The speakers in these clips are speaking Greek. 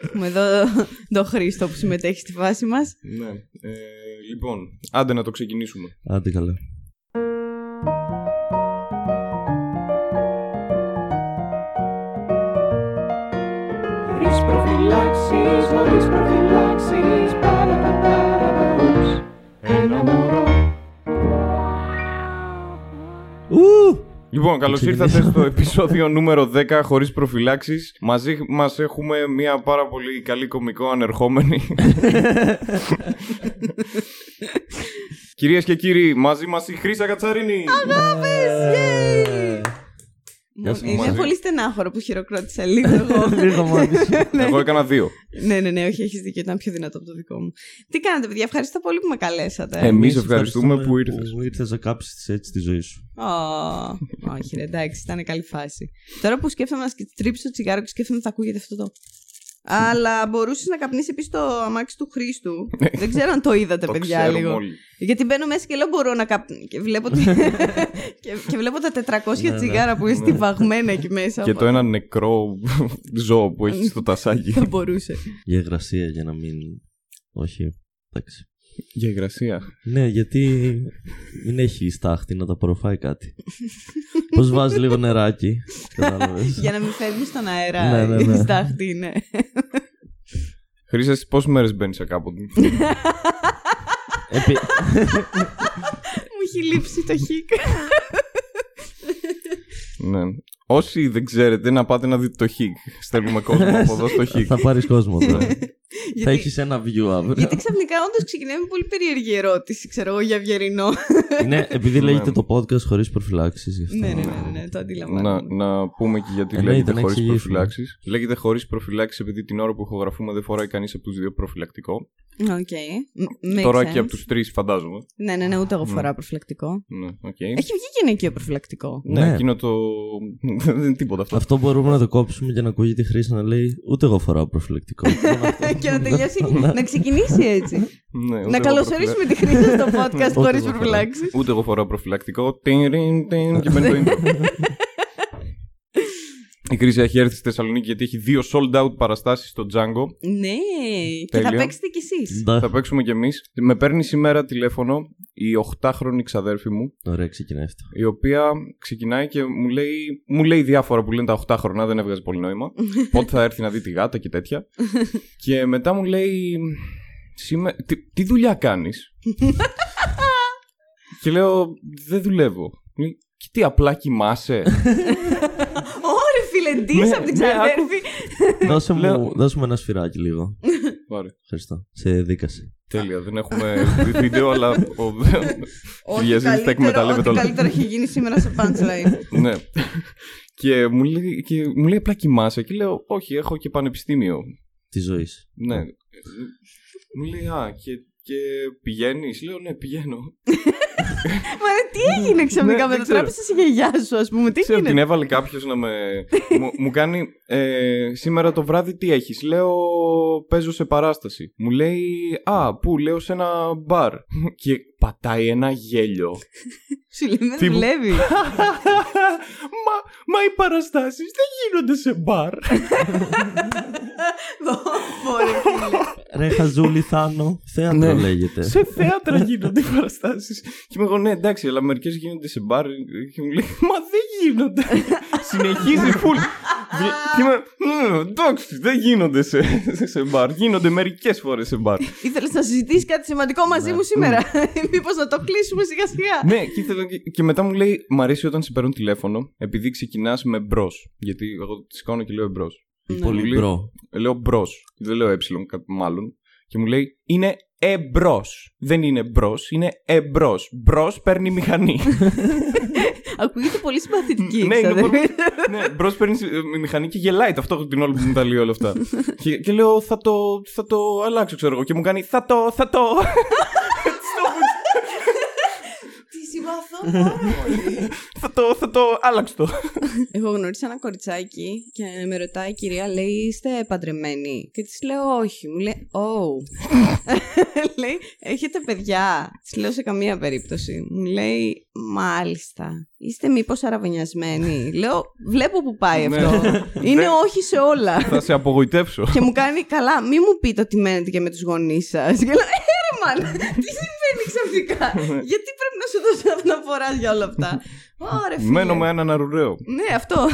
Έχουμε εδώ τον Χρήστο που συμμετέχει στη φάση μα. Ναι. Ε, λοιπόν, άντε να το ξεκινήσουμε. Άντε καλά. Χωρίς προφυλάξεις, χωρίς προφυλάξεις Παραπατάρα, ούψ, ένα μωρό Λοιπόν, καλώς ήρθατε στο επεισόδιο νούμερο 10 χωρίς προφυλάξεις. Μαζί μας έχουμε μια πάρα πολύ καλή κομικό ανερχόμενη. Κυρίες και κύριοι, μαζί μας η Χρήσα Κατσαρίνη. Γεια σου, Είναι μαζί. πολύ στενάχωρο που χειροκρότησα λίγο εγώ. Λίγο μόνη σου. Εγώ έκανα δύο. ναι, ναι, ναι, όχι, έχεις δίκιο, ήταν πιο δυνατό από το δικό μου. Τι κάνετε, παιδιά, ευχαριστώ πολύ που με καλέσατε. Ε, Εμείς ευχαριστούμε που ήρθες. Που ήρθες να κάψεις έτσι τη ζωή σου. Ω, όχι, ρε, εντάξει, ήταν καλή φάση. Τώρα που σκέφτομαι να σκε- τρίψω το τσιγάρο και σκέφτομαι ότι θα ακούγεται αυτό το. Αλλά μπορούσες να καπνίσεις επίσης το αμάξι του Χρήστου. Δεν ξέρω αν το είδατε, Το παιδιά, ξέρουμε λίγο. όλοι. Γιατί μπαίνω μέσα και λέω μπορώ να καπνίσω. Και βλέπω, ότι... και, και βλέπω τα 400 Ναι, ναι. τσιγάρα που είναι στιβαγμένα εκεί μέσα. Και το ένα νεκρό ζώο που έχει στο τασάκι. Θα μπορούσε. Για υγρασία για να μην... Όχι. Εντάξει. Για υγρασία. Ναι, γιατί μην έχει στάχτη να τα απορροφάει κάτι. Πώς βάζεις λίγο νεράκι. Κατάλαβες. Για να μην φεύγεις στον αέρα. Ναι, ναι, ναι. Στάχτη, ναι. Χρήσα, εσύ πόσες μέρες μπαίνεις σε κάποτε. Επί... Μου έχει λείψει το χικ. ναι. Όσοι δεν ξέρετε, να πάτε να δείτε το χικ. Στέλνουμε κόσμο από εδώ στο χικ. Θα πάρεις κόσμο τώρα. Θα Γιατί, έχεις ένα view αύριο. γιατί ξαφνικά όντως ξεκινάει με πολύ περίεργη ερώτηση, ξέρω εγώ, για Αυγερινό. Ναι, επειδή Ναι. λέγεται το podcast χωρίς προφυλάξεις. γι' αυτό. ναι, ναι, ναι, ναι, ναι, το να, αντιλαμβάνομαι. να πούμε και γιατί Εννοείται, λέγεται να χωρίς εξηγήσουμε. προφυλάξεις. Λέγεται χωρίς προφυλάξεις επειδή την ώρα που ηχογραφούμε δεν φοράει κανείς από τους δύο προφυλακτικό. Οκ. Μ- makes Τώρα sense. και από τους τρεις, φαντάζομαι. Ναι, ναι, ναι, ούτε εγώ φοράω προφυλακτικό. Ναι, οκ. Έχει βγει γυναικείο προφυλακτικό. Ναι, Ναι. εκείνο το. δεν είναι τίποτα αυτό. Αυτό μπορούμε να το κόψουμε για να ακούγεται η Χρύσα να λέει Ούτε εγώ φοράω προφυλακτικό. Και να τελειώσει, να ξεκινήσει έτσι. Ναι, ούτε να εγώ καλωσορίσουμε τη Χρύσα στο podcast Ούτε χωρίς εγώ φοράω. προφυλάξεις. Ούτε εγώ φοράω προφυλακτικό. Τιν, ρίν, τιν, και μπαίνει το intro. Η Χρύσα έχει έρθει στη Θεσσαλονίκη γιατί έχει δύο sold out παραστάσεις στο Django. Ναι, και θα Τέλεια. παίξετε κι εσείς. Ντα. Θα παίξουμε κι εμείς. Με παίρνει σήμερα τηλέφωνο η 8χρονη ξαδέρφη μου, Ωραία, ξεκινάει αυτό. η οποία ξεκινάει και μου λέει, μου λέει διάφορα που λένε τα 8 χρόνια, δεν έβγαζε πολύ νόημα. Πότε θα έρθει να δει τη γάτα και τέτοια. και μετά μου λέει, «Σήμε- τι, τι δουλειά κάνεις; και λέω, δεν δουλεύω. Μου λέει, και τι απλά κοιμάσαι; Ωρε φίλε, ντύς Ναι, από την ναι, ξαδέρφη. δώσε, Λέω- μου, δώσε μου ένα σφυράκι λίγο. Πάρε. Ευχαριστώ. Σε δίκαση. Τέλεια, δεν έχουμε βίντεο, αλλά ο, Ό,τι Διαζήτης τα καλύτερο, εκμεταλλεύεται ό,τι όλα. καλύτερο έχει γίνει σήμερα σε punchline. ναι. και, μου λέει, και μου λέει απλά κοιμάσαι. Και λέω, όχι, έχω και πανεπιστήμιο. Τη ζωή. Ναι. Μου λέει, α, και, και πηγαίνεις. Λέω, ναι, πηγαίνω. Μα ρε, τι έγινε ξαφνικά Ναι, με δεν το ξέρω. τράπεζα στη γιαγιά σου, ας πούμε, τι Ξέρω, την γίνεται. έβαλε κάποιος να με. μου, μου κάνει. Ε, σήμερα το βράδυ τι έχεις; Λέω, παίζω σε παράσταση. Μου λέει, Α, πού, λέω σε ένα μπαρ. Και πατάει ένα γέλιο. Σου λέει, με Τι μου- δουλεύει. μα, μα οι παραστάσεις δεν γίνονται σε μπαρ. Ωραία, φίλε. Ρε χαζούλη Θάνο. Θέατρο Ναι. λέγεται. σε θέατρα γίνονται οι παραστάσεις. Και είμαι εγώ, ναι, εντάξει, αλλά μερικές γίνονται σε μπαρ. Και μου λέει, Μα δεν γίνονται. Συνεχίζει φουλ. και είμαι, «Μμμ, εντάξει, δεν γίνονται σε, σε μπαρ. Γίνονται μερικές φορές σε μπαρ. Ήθελες να συζητήσεις κάτι σημαντικό μαζί μου σήμερα; Μήπως να το κλείσουμε σιγά σιγά; ναι, και, ήθελα, και, και μετά μου λέει, Μ' αρέσει όταν σε παίρνουν τηλέφωνο, επειδή ξεκινάς με μπρο. Γιατί εγώ τη κάνω και λέω εμπρό. Πολύ Πολύ. μπρο. Λέω μπρο. Δεν λέω ε, κα- μάλλον. Και μου λέει, Είναι εμπρός. Δεν είναι μπρος, είναι εμπρός. Μπρος παίρνει μηχανή. Ακούγεται πολύ συμπαθητική. ναι, είναι ξαδέρφη. πολύ... ναι, μπρος παίρνει ε, μηχανή και γελάει αυτό την όλη που μου τα λέει όλα αυτά. και, και λέω, θα το, θα το αλλάξω, ξέρω εγώ. Και μου κάνει, θα το, θα το. Τη συμπαθώ θα, το, θα το άλλαξω το. Εγώ γνώρισα ένα κοριτσάκι και με ρωτάει η κυρία, λέει, είστε παντρεμένοι; Και της λέω, όχι. Μου λέει, oh. λέει, έχετε παιδιά; Της λέω σε καμία περίπτωση. Μου λέει, μάλιστα. Είστε μήπως αραβωνιασμένοι; λέω, βλέπω που πάει Ναι. αυτό. Είναι Δεν- όχι σε όλα. θα σε απογοητεύσω. και μου κάνει, καλά, μη μου πείτε ότι μένετε και με τους γονείς σας. Και λέω, ε, ρε μάνα, τι συμβαίνει ξαφνικά. Γιατί πρέπει να σου δώσω αναφορά για όλα αυτά; Ωραία, φίλε. Μένω με έναν αρουραίο. Ναι, αυτό.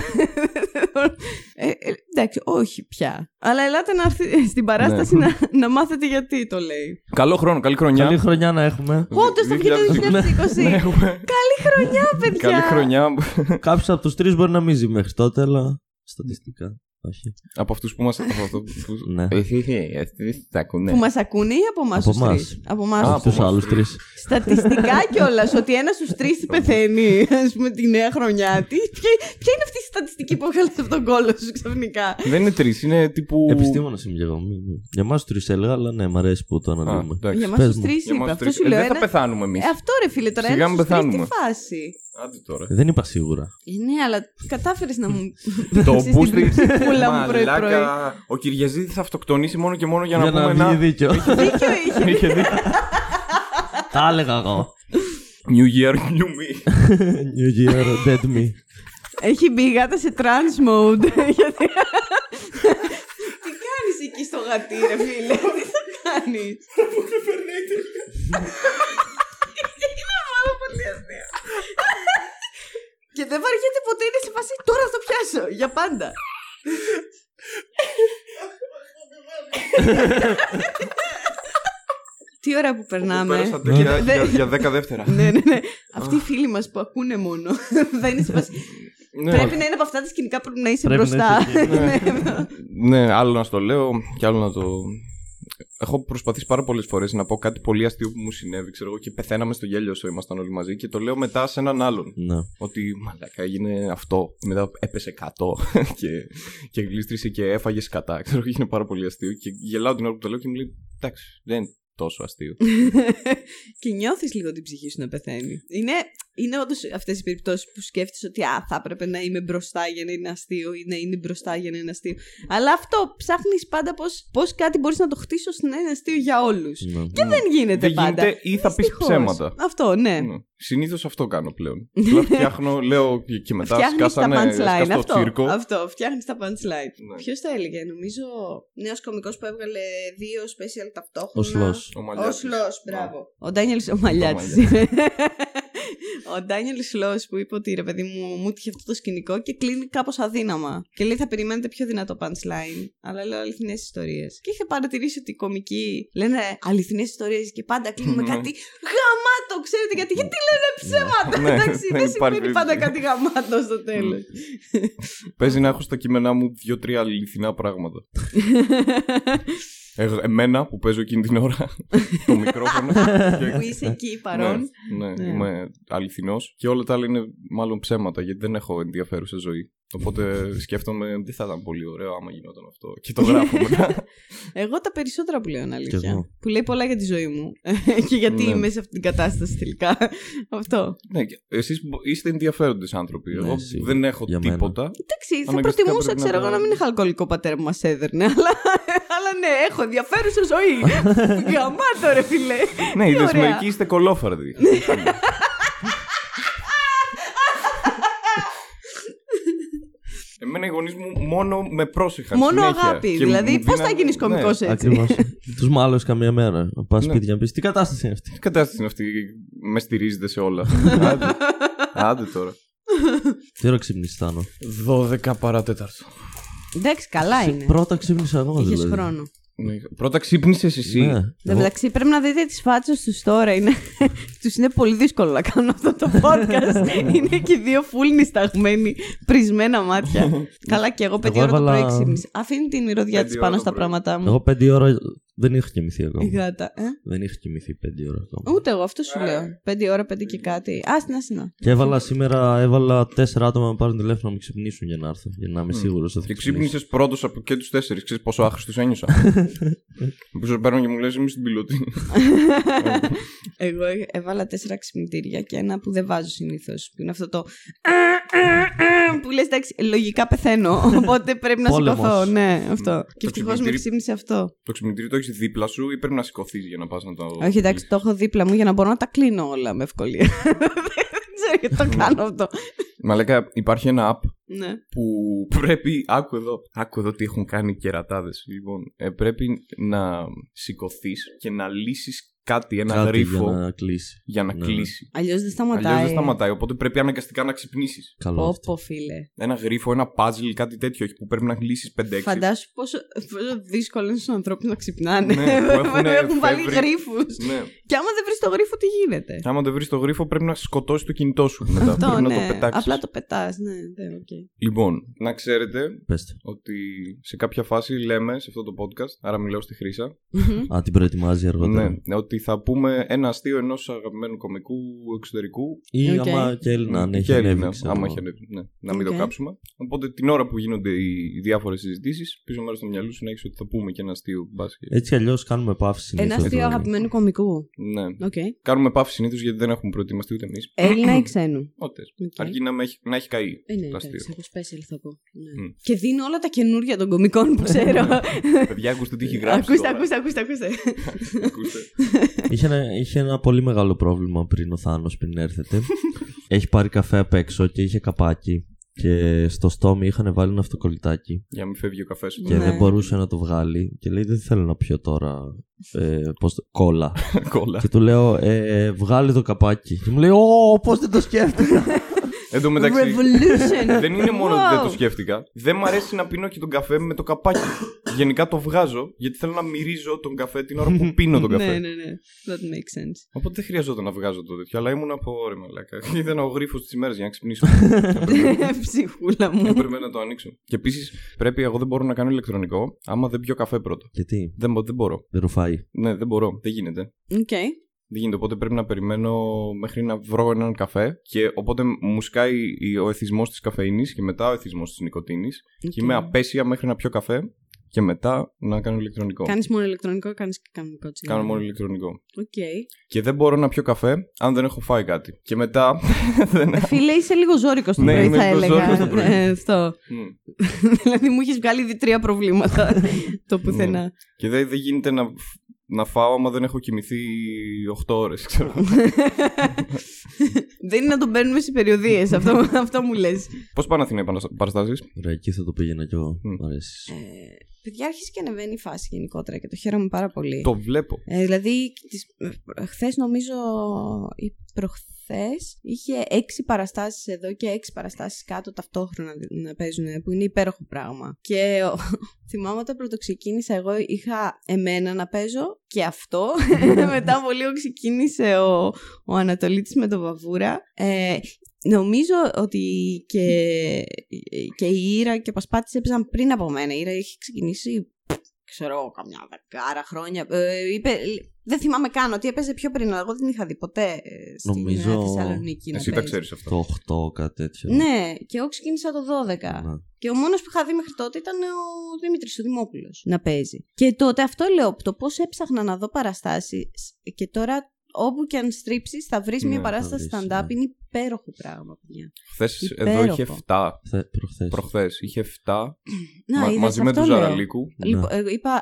ε, ε, εντάξει, όχι πια. Αλλά ελάτε να έρθει στην παράσταση Ναι. να, να μάθετε γιατί το λέει. Καλό χρόνο, καλή χρονιά. Καλή χρονιά να έχουμε. Όντως θα βγει το 2020. Ναι, έχουμε. Καλή χρονιά, παιδιά. Καλή χρονιά Κάποιος από τους τρεις μπορεί να μην ζει μέχρι τότε, αλλά στατιστικά. Όχι. από αυτούς που μα. Από αυτό που... Ναι. Εσύ, εσύ, τα ακούνε. Που μας ακούνε ή από εμάς Από τους εμάς. τρεις; Από εμάς Α, τους από Τους τρεις. εμάς. άλλους τρεις. Στατιστικά κιόλας ότι ένας στους τρεις πεθαίνει, ας πούμε, τη νέα χρονιά. Τι, ποια, ποια είναι αυτή η στατιστική που έβγαλε αυτόν τον κόλλο σου ξαφνικά; Δεν είναι τρεις, είναι τύπου. Επιστήμονα είμαι και εγώ. μη- μη- Για εμάς τρεις έλεγα, αλλά ναι, μ' αρέσει που το Α, αναλύουμε. εντάξει. Για εμάς πες τους μου. τρεις Για είπα. εμάς Αυτό τρεις. σου Ε, λέω. Δεν θα ένα- πεθάνουμε εμείς. Ε, αυτό ρε φίλε, τώρα Σιγά ένα μην στους τρεις, τι πεθάνουμε. φάση. Άντε τώρα. Δεν είπα σίγουρα. Ε, ναι, αλλά κατάφερες να μου. Το Στην booster. ψυχούλα μου πρωί-πρωί. Μαλάκα. Ο Κυριαζίδη θα αυτοκτονήσει μόνο και μόνο για να Για να πούμε βγει ένα. δίκιο. Δίκιο είχε. Είχε δει. Τα έλεγα εγώ. New Year, New Me. New Year, dead me. Έχει μπει η γάτα σε trans mode. Γιατί. Τι κάνεις εκεί στο γατί, ρε φίλε; Τι θα κάνεις; Είναι πάρα πολύ αστείο. Και δεν βαριέται ποτέ, είναι σε φάση τώρα θα το πιάσω. Για πάντα. Τι ώρα που περνάμε. Πέρασα για- Δεν- για- για 10 δεύτερα. ναι, ναι, ναι. Αυτοί οι φίλοι μας που ακούνε μόνο. Δεν είναι σε φάση. Ναι. Πρέπει να είναι από αυτά τα σκηνικά που πρέπει να είσαι Πρέπει να μπροστά. είσαι εκεί. Ναι. Ναι, άλλο να στο λέω και άλλο να το. Έχω προσπαθήσει πάρα πολλές φορές να πω κάτι πολύ αστείο που μου συνέβη, ξέρω εγώ, και πεθαίναμε στο γέλιο όσο ήμασταν όλοι μαζί και το λέω μετά σε έναν άλλον. Ναι. Ότι μαλάκα έγινε αυτό. Μετά έπεσε 100 και, και γλίστρισε και έφαγε σκατά. Ξέρω, έγινε πάρα πολύ αστείο. Και γελάω την ώρα που το λέω και μου λέει Εντάξει, δεν είναι τόσο αστείο. και νιώθεις λίγο την ψυχή σου να πεθαίνει. Είναι, είναι όντως αυτές οι περιπτώσεις που σκέφτεσαι ότι α, θα έπρεπε να είμαι μπροστά για να είναι αστείο ή να είναι μπροστά για να είναι αστείο. Αλλά αυτό ψάχνεις πάντα πώς κάτι μπορείς να το χτίσεις ώστε να είναι αστείο για όλους. ναι. Και δεν γίνεται Δεν πάντα. γίνεται ή θα πεις Δυστυχώς. ψέματα. Αυτό, ναι. Ναι. Συνήθως αυτό κάνω πλέον. Απλά φτιάχνω, λέω και- και μετά Φτιάχνεις τα σκάσανε punchline. σκάς Αυτό, το τσίρκο. αυτό φτιάχνεις τα punchline. Ναι. Ποιος το έλεγε, νομίζω. Νέος κωμικός που έβγαλε δύο special ταυτόχρονα. Ο Σλός. Ο Ο Μαλιάτης. Σλό, μπράβο. Ο Ντάνιελς ο Μαλιάτης. Ο Ντάνιελ Σλό που είπε ότι ρε παιδί μου, μου τύχε αυτό το σκηνικό και κλείνει κάπως αδύναμα. Και λέει θα περιμένετε πιο δυνατό punchline. Αλλά λέω αληθινές ιστορίες. Και είχε παρατηρήσει ότι οι κομικοί λένε αληθινές ιστορίες και πάντα κλείνουμε Ναι. κάτι γαμάτο, ξέρετε γιατί. Γιατί λένε ψέματα. Ναι, Εντάξει, δεν δεν υπάρχει σημαίνει πάντα περίπτωση. κάτι γαμάτο στο τέλος. Παίζει να έχω στα κείμενά μου δύο-τρία αληθινά πράγματα. Ε, εμένα που παίζω εκείνη την ώρα το μικρόφωνο. και- που είσαι εκεί παρόν. Ναι, ναι, Ναι. είμαι αληθινός. Και όλα τα άλλα είναι μάλλον ψέματα γιατί δεν έχω ενδιαφέρουσα ζωή. Οπότε σκέφτομαι δεν θα ήταν πολύ ωραίο άμα γινόταν αυτό. Και το γράφω μετά. Εγώ τα περισσότερα που λέω είναι Κι αλήθεια. εγώ. Που λέει πολλά για τη ζωή μου. και γιατί Ναι. είμαι σε αυτή την κατάσταση τελικά. Αυτό. ναι, εσείς είστε ενδιαφέροντες άνθρωποι. Ναι, Εγώ σίγουρα. δεν έχω Για μένα. τίποτα. Εντάξει, θα Αναγκαστικά προτιμούσα, πρέπει να ξέρω τα- εγώ, να μην είχα αλκοολικό πατέρα που μας έδερνε. Αλλά, αλλά ναι, έχω ενδιαφέρουσα ζωή. Γαμάτο, ρε φιλέ. ναι, Τι είδες ωραία. μερικοί είστε κολόφαρδοι. Εμένα οι γονείς μου μόνο με πρόσεχαν. Μόνο συνέχεια. αγάπη. Και Δηλαδή, μου πώς θα δίνανε- γίνεις ναι. κωμικό έτσι; Ακριβώς. Τους μάλλον καμία μέρα. Να πας Ναι. σπίτι για να πεις τι κατάσταση είναι αυτή; Τι κατάσταση είναι αυτή, με στηρίζετε σε όλα. Άντε, άντε τώρα. Τι ώρα ξύπνησες, Τάνο. 12 παρατέταρτο. Εντάξει, καλά είναι. Πρώτα ξύπνησα εγώ, Είχες δηλαδή. χρόνο. Ναι. Πρώτα ξύπνησες εσύ. Ναι. Εν τω Εγώ- μεταξύ, πρέπει να δείτε τις φάτσες τους τώρα. Είναι... τους είναι πολύ δύσκολο να κάνουν αυτό το podcast. είναι και οι δύο full νησταγμένοι, πρισμένα μάτια. Καλά, και εγώ πέντε Εγώ ώρα το πρωί έβαλα- ξύπνησα. Αφήνει την μυρωδιά Πέντε της ώρα πάνω το στα πρωί. πράγματά μου. Εγώ πέντε ώρα Δεν είχα κοιμηθεί Η ακόμα. γάτα, ε; Δεν είχα κοιμηθεί 5 ώρα ακόμα. Ούτε εγώ, αυτό σου λέω. Πέντε ώρα, πέντε και κάτι. Άστινα, άστινα. Και έβαλα σήμερα, έβαλα τέσσερα άτομα να με πάρουν τηλέφωνο να με ξυπνήσουν για να έρθω. Για να είμαι σίγουρος ότι θα Και ξυπνήσω. ξύπνησες πρώτος από και τους τέσσερις. Ξέρεις πόσο άχρηστος ένιωσα. Που σε παίρνω και μου λες: Είμαι στην πιλωτή. Εγώ έβαλα τέσσερα ξυπνητήρια και ένα που δεν βάζω συνήθως. Που είναι αυτό το. Που λες, εντάξει, λογικά πεθαίνω. Οπότε πρέπει να Πόλεμος. σηκωθώ. Ναι, αυτό. Και ευτυχώς με ξυπνητήρι- ξύπνησε αυτό. το ξυπνητήρι το έχεις δίπλα σου ή πρέπει να σηκωθείς για να πας να το. Όχι, εντάξει, το έχω δίπλα μου για να μπορώ να τα κλείνω όλα με ευκολία. Δεν ξέρω γιατί το κάνω αυτό. Μαλάκα, υπάρχει ένα app Ναι. που πρέπει. Άκου εδώ. Άκου εδώ τι έχουν κάνει οι κερατάδες. Λοιπόν, ε, πρέπει να σηκωθείς και να λύσεις κάτι, ένα Κάτι γρίφο για να κλείσει. για να Ναι. κλείσει. Αλλιώς δεν Αλλιώς σταματάει. δεν σταματάει. Οπότε πρέπει αναγκαστικά να ξυπνήσεις. Καλό Πω, αυτό. πω, φίλε. Ένα γρίφο, ένα puzzle, κάτι τέτοιο όχι, που πρέπει να λύσει 5-6. Φαντάσου πόσο, πόσο δύσκολο είναι στους ανθρώπους να ξυπνάνε. Ναι, που έχουνε έχουν βάλει φεύγει. γρίφου. Ναι. Και άμα δεν βρεις το γρίφο, τι γίνεται; Και άμα δεν βρεις το γρίφο, πρέπει να σκοτώσεις το κινητό σου μετά. Αυτό πρέπει ναι. να το πετάξεις. Απλά το πετάς. Ναι, ναι, οκ. Λοιπόν, να ξέρετε Πες το. ότι σε κάποια φάση λέμε σε αυτό το podcast, άρα μιλάω στη Χρύσα, Μμμ. Α, την προετοιμάζει αργότερα. ναι, ότι θα πούμε ένα αστείο ενός αγαπημένου κομικού εξωτερικού. Ή Οκ. άμα και Έλληνα, αν και έχει Έλληνα, ανέβει. ξέρω άμα εγώ. έχει ανέβει. Ναι, να μην Οκ. το κάψουμε. Οπότε την ώρα που γίνονται οι διάφορες συζητήσεις, πίσω μέρος του μυαλού σου να έχεις ότι θα πούμε και ένα αστείο, basically. Έτσι αλλιώς κάνουμε παύση. Ένα συνήθως, αστείο δηλαδή. αγαπημένου κομικού. Ναι. Οκ. Κάνουμε παύση συνήθως γιατί δεν έχουμε προετοιμαστεί ούτε εμείς. Έλληνα ή ξένου. Ό,τι. Οκ. Αρκεί να, με έχει, να έχει καεί Ε, ναι, το εντάξει, αστείο. εγώ special θα πω. Ναι. Μμ. Και δίνω όλα τα καινούργια των κομικών που ξέρω. Παιδιά, ακούστε τι έχει γράψει. ακούστε, τώρα. ακούστε, ακούστε, ακούστε. Ακούστε. Είχε, ένα, είχε ένα πολύ μεγάλο πρόβλημα πριν ο Θάνος πριν έρθετε. έχει πάρει καφέ απ' έξω και είχε καπάκι. Και στο στόμι είχαν βάλει ένα αυτοκολλητάκι. Για να μην φεύγει ο καφές σου. Και Ναι. δεν μπορούσε να το βγάλει. Και λέει: Δεν θέλω να πιω τώρα. Ε, πώς το- κόλλα. Κόλλα. και του λέω: ε, Βγάλει το καπάκι. Και μου λέει: Ω, πώς δεν το σκέφτηκα. Εν τω μεταξύ, Revolution. δεν είναι μόνο ότι δεν το Wow. σκέφτηκα. Δεν μ' αρέσει να πίνω και τον καφέ με το καπάκι. Γενικά το βγάζω γιατί θέλω να μυρίζω τον καφέ την ώρα που πίνω τον Ναι, καφέ. ναι, ναι. That makes sense. Οπότε δεν χρειαζόταν να βγάζω το τέτοιο. Αλλά ήμουν από όνειρα, μαλάκα. Ήταν ο γρίφος της ημέρας για να ξυπνήσω. Ψυχούλα μου. Έπρεπε να το ανοίξω. Και επίσης πρέπει, εγώ δεν μπορώ να κάνω ηλεκτρονικό άμα δεν πιω καφέ πρώτα. Γιατί; Δεν, μπο- δεν μπορώ. δεν ρουφάει. Ναι, δεν μπορώ. Δεν γίνεται. Οκ. Δεν γίνεται. Οπότε πρέπει να περιμένω μέχρι να βρω έναν καφέ. Και οπότε μου σκάει η- ο εθισμός της καφεΐνης και μετά ο εθισμός της νικοτίνης. Και είμαι απαίσια μέχρι να πιω καφέ και μετά να κάνω ηλεκτρονικό. Κάνεις μόνο ηλεκτρονικό, κάνεις και κανονικό τσιγάρο. Κάνω μόνο ηλεκτρονικό. Οκ. Και δεν μπορώ να πιω καφέ αν δεν έχω φάει κάτι. Και μετά. δεν... Ε, Φίλε, είσαι λίγο ζόρικος το Ναι, πρωί, είμαι θα λίγο έλεγα. ζόρικος το πρωί. Ε, Αυτό. Μμ. δηλαδή μου έχεις βγάλει ήδη τρία προβλήματα απ' το πουθενά. και δεν, δεν γίνεται να, να φάω άμα δεν έχω κοιμηθεί 8 ώρες, ξέρω. Δεν είναι να τον παίρνουμε σε περιοδείες. αυτό, αυτό μου λες. Πώς πάνε Αθήνα οι παραστάσεις; Ωραία, εκεί θα το πήγαινα κι εγώ. Μμ. Μ' αρέσει. Ε, παιδιά, άρχισε και ανεβαίνει η φάση γενικότερα και το χαίρομαι πάρα πολύ. Το βλέπω. Ε, δηλαδή, χθες νομίζω ή προχθές είχε έξι παραστάσεις εδώ και έξι παραστάσεις κάτω ταυτόχρονα να παίζουν, που είναι υπέροχο πράγμα. Και ο- θυμάμαι όταν πρωτοξεκίνησα εγώ είχα εμένα να παίζω και αυτό. Μετά από λίγο ξεκίνησε ο, ο Ανατολίτης με τον Βαβούρα. Ε, Νομίζω ότι και, και η Ήρα και ο Πασπάτης έπαιζαν πριν από μένα. Η Ήρα είχε ξεκινήσει ξέρω εγώ, καμιά δεκάρα χρόνια. Ε, είπε, δεν θυμάμαι καν ότι έπαιζε πιο πριν, αλλά εγώ δεν είχα δει ποτέ ε, στην Νομίζω- ε, Θεσσαλονίκη. να Εσύ τα παίζει. ξέρεις αυτό. Το 8, κάτι τέτοιο. Ναι, και εγώ ξεκίνησα το 12. Ναι. Και ο μόνος που είχα δει μέχρι τότε ήταν ο Δημήτρης ο Δημόπουλο να παίζει. Και τότε αυτό λέω, το πώς έψαχνα να δω παραστάσεις. Και τώρα όπου και αν στρίψεις, θα βρεις Ναι, μια θα παράσταση βρεις, stand-up. ναι. Είναι υπέροχο πράγμα, παιδιά. Χθες εδώ Υπέροχο. είχε 7. Θε, προχθές. Προχθές είχε 7. Να, μα- είδες, μαζί με αυτό του λέω. Ζαραλίκου. Λοιπόν, ε, είπα.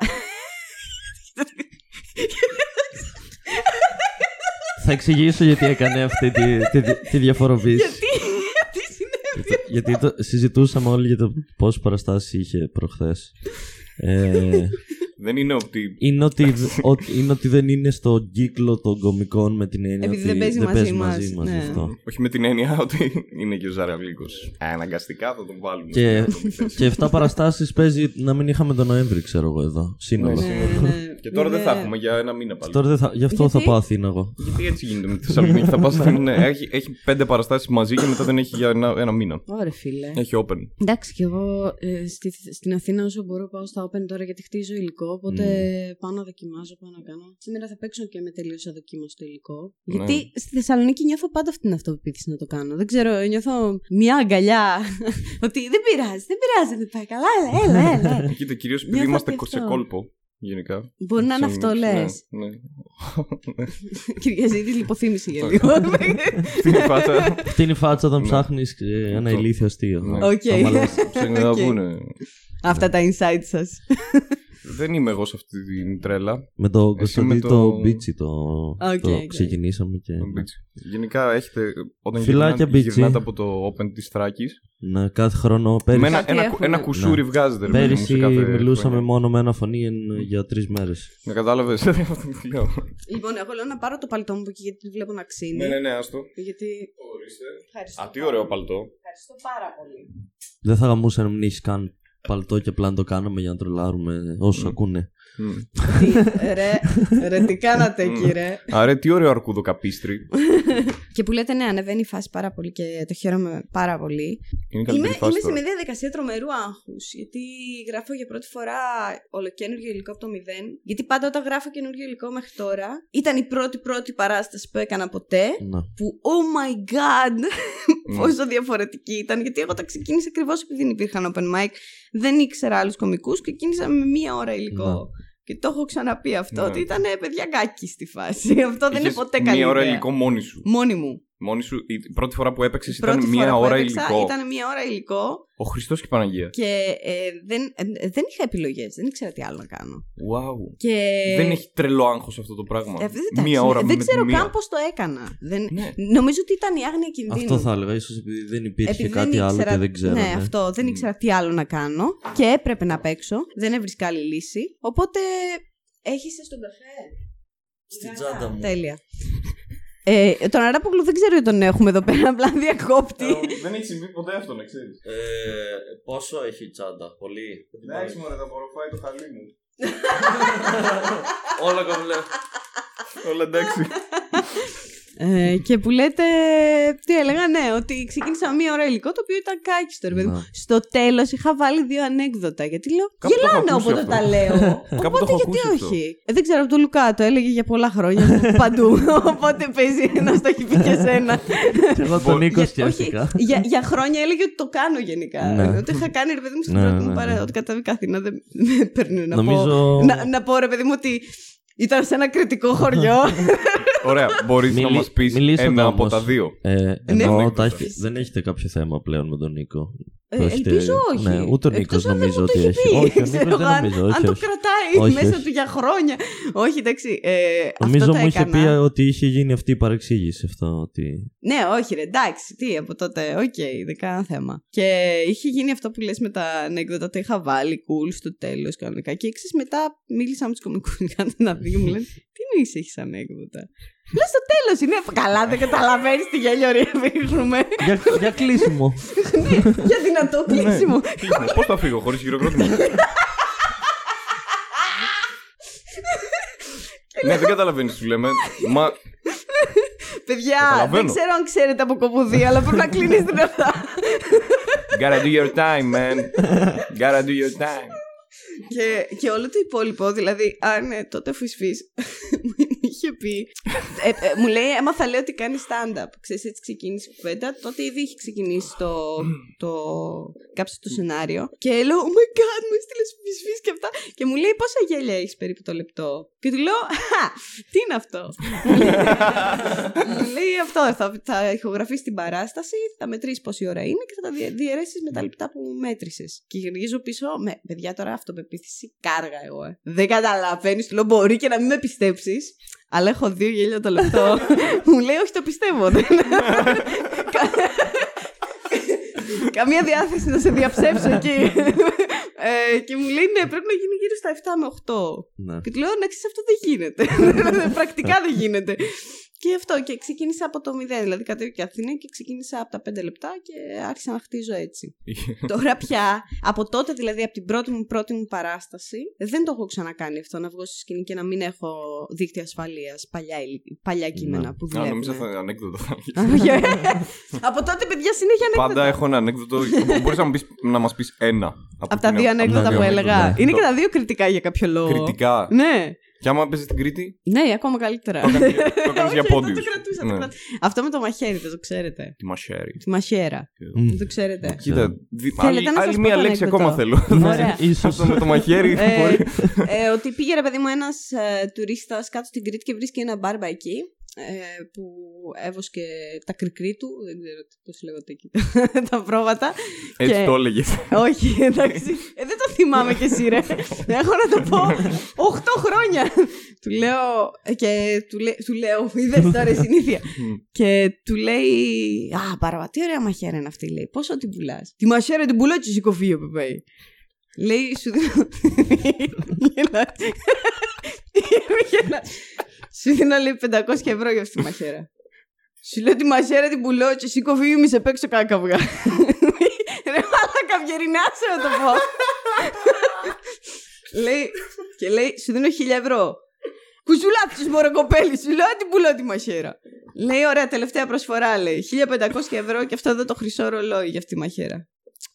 Θα εξηγήσω γιατί έκανε αυτή τη, τη, τη, τη διαφοροποίηση. Γιατί, τι συνέβη. γιατί το, συζητούσαμε όλοι για το πόσες παραστάσεις είχε προχθές. Ε, Δεν είναι ότι. είναι, ότι, ότι, είναι ότι δεν είναι στον κύκλο των κομικών με την έννοια Επειδή ότι δεν παίζει μαζί μας, μαζί μας, ναι. γι' αυτό. Όχι με την έννοια ότι είναι και ο Ζαραλίκο. Αναγκαστικά θα τον βάλουμε. Και, στην άτομη θέση. και 7 παραστάσεις παίζει να μην είχαμε τον Νοέμβρη, ξέρω εγώ εδώ. Σύνολο. Ναι, Ναι, ναι. και τώρα δεν θα Είναι- έχουμε για ένα μήνα πάλι. Τώρα δεν θα, γι' αυτό θα Γιατί; πάω Αθήνα εγώ. Γιατί έτσι γίνεται με τη Θεσσαλονίκη. θα πας, ναι, έχει, έχει πέντε παραστάσεις μαζί και μετά δεν έχει για ένα, ένα μήνα. Ωραία, φίλε. Έχει open. Εντάξει, και εγώ ε, στη, στην Αθήνα όσο μπορώ πάω στα Open τώρα γιατί χτίζω υλικό. Οπότε πάω να δοκιμάζω, πάω να κάνω. Σήμερα θα παίξω και με τελείως αδοκίμαστο υλικό. Ναι. Γιατί στη Θεσσαλονίκη νιώθω πάντα αυτή την αυτοπεποίθηση να το κάνω. Δεν ξέρω, νιώθω μια αγκαλιά. ότι δεν πειράζει, δεν πειράζει, δεν πάει καλά. Έλα, έλα, έλα. Κοίτα, κυρίως επειδή Νιώθω είμαστε και αυτό. σε κόλπο. Γενικά. Μπορεί να είναι αυτό, λες. Ναι, ναι. Κυριαζίδη, λιποθύμηση για λίγο. Αυτή είναι η φάτσα. Αυτή είναι η φάτσα όταν Ναι. ψάχνεις ένα Αυτό. ηλίθιο αστείο. Ναι. Οκ. Άμα λες, Ψάχνει να Οκ. πούνε. Αυτά τα insights σας. Δεν είμαι εγώ σε αυτή την τρέλα. Με το Εσύ με Κωνσταντίνο το- το Μπίτσι το, Οκ, το οκ. ξεκινήσαμε και... τον Beach. Γενικά έχετε. Όταν Φιλάκια, γυρνάτε, Μπίτσι. γυρνάτε από το Open της Θράκης. Ναι, κάθε χρόνο Με πέρυσι, ένα, Κάτι ένα, έχουμε. ένα κουσούρι Ναι. βγάζετε. ρε παιδί μου, πέρυσι σε κάθε μιλούσαμε χρονιά. μόνο με ένα φωνή εν- για τρεις μέρες. Με κατάλαβες; Λοιπόν, εγώ λέω να πάρω το παλτό μου από εκεί γιατί βλέπω να ξύνει. ναι, ναι, ναι, άστο. Γιατί. Ορίστε. Ευχαριστώ. Α, τι ωραίο παλτό. Ευχαριστώ πάρα πολύ. Δεν θα γαμούσε να μην έχει καν παλτό και απλά να το κάναμε για να τρολάρουμε όσου Μμ. ακούνε. Μμ. τι, ρε, ρε, τι κάνατε εκεί, ρε; Άρε, τι ωραίο αρκούδο καπίστρι. και που λέτε, ναι, ανεβαίνει η φάση πάρα πολύ και το χαίρομαι πάρα πολύ. Είναι Είμαι, καλύτερη φάση είμαι σε τώρα. μια διαδικασία τρομερού άγχους. Γιατί γράφω για πρώτη φορά ολοκένουργιο υλικό από το μηδέν. Γιατί πάντα όταν γράφω καινούργιο υλικό μέχρι τώρα, ήταν η πρώτη πρώτη παράσταση που έκανα ποτέ. Να. Που, oh my god, Ναι. πόσο διαφορετική ήταν. Γιατί εγώ τα ξεκίνησα ακριβώς επειδή δεν υπήρχαν open mic. Δεν ήξερα άλλους κομικούς και κίνησα με μία ώρα υλικό. Ναι. Και το έχω ξαναπεί αυτό, Ναι. ότι ήταν παιδιά γκάκι στη φάση. Αυτό δεν είναι Είχες ποτέ καλή Μία ώρα ιδέα. υλικό μόνη σου. Μόνη μου. Μόνη σου, η πρώτη φορά που έπαιξες Πρώτη ήταν φορά μία που ώρα έπαιξα υλικό. Ήταν μία ώρα υλικό Ο Χριστός και η Παναγία. και ε, δεν, ε, δεν είχα επιλογές. Δεν ήξερα τι άλλο να κάνω. Wow. Και... Δεν έχει τρελό άγχος αυτό το πράγμα. Ε, δεν, μία εντάξει, ώρα δεν με τη ξέρω μία. καν πώς το έκανα. Δεν... Ναι. Νομίζω ότι ήταν η άγνοια κινδύνου. Αυτό θα έλεγα. ίσως επειδή δεν υπήρχε Επειδή κάτι δεν άλλο ήξερα- και δεν ξέρω. Ναι, αυτό. Δεν ήξερα τι άλλο να κάνω. Και έπρεπε να παίξω. Δεν έβρισκα άλλη λύση. Οπότε έχεις στον καφέ. Στην τσάντα μου. Τέλεια. Ε, τον Αράπογλου δεν ξέρω αν τον έχουμε εδώ πέρα, απλά διακόπτη. Δεν έχει συμβεί ποτέ αυτό, να ξέρεις. Ε, πόσο έχει η τσάντα, πολύ; Εντάξει, μωρέ, θα απορροφάει το χαλί μου. Όλα κομπλέ. Όλα εντάξει. Ε, και που λέτε, τι έλεγα, ναι, ότι ξεκίνησα με μία ώρα υλικό το οποίο ήταν κάκιστο, ρε παιδί μου. Να. Στο τέλος είχα βάλει δύο ανέκδοτα. Γιατί λέω, Κάπου το έχω γελάνε ακούσει όποτε αυτό. τα λέω. Κάπου το Οπότε έχω γιατί ακούσει αυτό. όχι; Ε, δεν ξέρω, από το Λουκά το έλεγε για πολλά χρόνια παντού. Οπότε παίζει να το έχει πει και εσένα. Και εγώ τον Νίκο Για- σκέφτηκα. όχι, για, για χρόνια έλεγε ότι το κάνω γενικά. Ναι. Ότι είχα κάνει ρε παιδί μου στην Ναι, πρώτη ναι, μου παρέα. ναι. Ότι κατέβηκα Αθήνα δεν με παίρνει να Νομίζω- πω. Να, να πω ρε παιδί μου ότι ήταν σε ένα κρητικό χωριό. Ωραία, μπορείς να Μιλή- μας πεις μιλήσατε ένα από όμως. τα δύο. Ε, εννοώ, ναι. τα έχει- δεν έχετε κάποιο θέμα πλέον με τον Νίκο. Ε, Το έχετε- ελπίζω όχι. Ναι, ούτε ο Νίκος Εκτός αν δεν νομίζω μου το ότι έχει έχει. πει. Όχι, ο Ξέρω Νίκο δεν αν- νομίζω. Αν Όχι, το όχι. κρατάει Όχι, μέσα όχι. του για χρόνια. Όχι, εντάξει. Ε, Νομίζω αυτό το μου είχε πει έκανα. ότι είχε γίνει αυτή η παρεξήγηση αυτό. Ότι... Ναι, όχι, ρε, εντάξει. Τι από τότε. Οκ, δεν κάνα θέμα. Και είχε γίνει αυτό που λες με τα ανέκδοτα. Τα είχα βάλει cool στο τέλος κανονικά. Και εξή μετά μίλησα με τους κομικούς κάτι να δει. Μου λένε Τι νοεί έχεις ανέκδοτα. Λέω στο τέλος είναι. Καλά, δεν καταλαβαίνεις τι γέλιο ρίχνουμε. για, για κλείσιμο. Ναι, για δυνατό κλείσιμο. Πώς θα φύγω χωρίς χειροκρότημα; ναι, δεν καταλαβαίνεις τι σου λέμε. Μα Παιδιά, Καταλαβαίνω. δεν ξέρω αν ξέρετε από κομμωδία, αλλά πρέπει να κλείνεις την αυτά. gotta do your time, man. Gotta do your time. και, και όλο το υπόλοιπο, δηλαδή, αν ε, τότε φυσφύς μου είχε πει. ε, ε, μου λέει, έμαθα λέει ότι κάνει stand-up. Ξέρεις, έτσι ξεκίνησε η κουβέντα. Τότε ήδη είχε ξεκινήσει το. το κάψε το σενάριο. Και λέω, Oh my god, μου έστειλες φυσφύς και αυτά. Και μου λέει, πόσα γέλια έχεις περίπου το λεπτό; Και του λέω, Χα, τι είναι αυτό; Μου λέει- μου λέει αυτό, θα, θα ηχογραφήσει την παράσταση, θα μετρήσεις πόση ώρα είναι και θα τα διαιρέσεις με τα λεπτά που μέτρησες. Και γυρίζω πίσω με παιδιά τώρα αυτοπεποίθηση κάργα εγώ. Ε. Δεν καταλαβαίνεις, του λέω μπορεί και να μην με πιστέψεις. Αλλά έχω δύο γέλια το λεπτό. Μου λέει, Όχι, το πιστεύω. Δεν- Κα- Καμία διάθεση να σε διαψεύσω εκεί. Ε, και μου λέει, Ναι, πρέπει να γίνει γύρω στα 7 με 8. ναι. Και του λέω, να ξέρεις, αυτό δεν γίνεται. Πρακτικά δεν γίνεται. Και αυτό και ξεκίνησα από το μηδέν. Δηλαδή κατέβηκα Αθήνα και ξεκίνησα από τα πέντε λεπτά και άρχισα να χτίζω έτσι. Τώρα πια, από τότε δηλαδή, από την πρώτη μου, πρώτη μου παράσταση, δεν το έχω ξανακάνει αυτό να βγω στη σκηνή και να μην έχω δίκτυα ασφαλείας παλιά, υλ- παλιά κείμενα Ναι. που Α, δουλεύουν. νομίζω θα ανέκδοτο θα βγει. από τότε, παιδιά, συνέχεια ανέκδοτα. Πάντα έχω ένα ανέκδοτο. Μπορείς να, μου πεις- να μας πεις ένα. Από τα δύο ανέκδοτα δύο που ανέκδοτα, έλεγα. ναι. Είναι και τα δύο κριτικά για κάποιο λόγο. Κριτικά. Ναι. Και άμα παίζει την Κρήτη, Ναι, ακόμα καλύτερα. το έκανες- το έκανες για Όχι, πόντιου. αυτό το κρατούσα, το κρατούσα. Αυτό με το μαχαίρι, δεν το ξέρετε. Τη μασέρι. Τη μαχαίρα. Μμ. Δεν το ξέρετε. Κοίτα, δι- Θέλετε άλλη, να σας άλλη πω μία το λέξη ανέκδοτο; ακόμα θέλω. Ωραία. Ίσως. Αυτό με το μαχαίρι. Ε, μπορεί. ε, ότι πήγε ρε παιδί μου ένας ε, τουρίστας κάτω στην Κρήτη και βρίσκει ένα μπάρμπα εκεί. Ε, που έβοσκε τα κρικρί του. Δεν ξέρω πώς λέγονται εκεί. τα πρόβατα. Έτσι και- το έλεγε. Όχι, εντάξει. Ε, δεν το θυμάμαι κι εσύ, ρε. Έχω να το πω 8 χρόνια. του λέω. ε, Και του, λέ, του λέω. Είδες τώρα η συνήθεια. και του λέει. Α, μπάρμπα, τι ωραία μαχαίρα είναι αυτή. Λέει, πόσο την πουλάς; Τη μαχαίρα την πουλάω και σηκωφείο, πεπέι. Λέει, σου δίνω. Γελάει. Γελάει. Σου δίνω, λέει, 500 ευρώ για αυτή τη μαχαίρα. Σου λέω τη μαχαίρα την πουλώ και εσύ κοφή μη σε παίξω κάκα καυγά. Ρε μάλακα βιερινάσε να το πω. λέει, και λέει, σου δίνω 1000 ευρώ. Κουζουλάψεις μωρέ κοπέλη, σου λέω την πουλώ τη μαχαίρα. Λέει, ωραία, τελευταία προσφορά, λέει. 1500 ευρώ και αυτό εδώ το χρυσό ρολόι για αυτή τη μαχαίρα.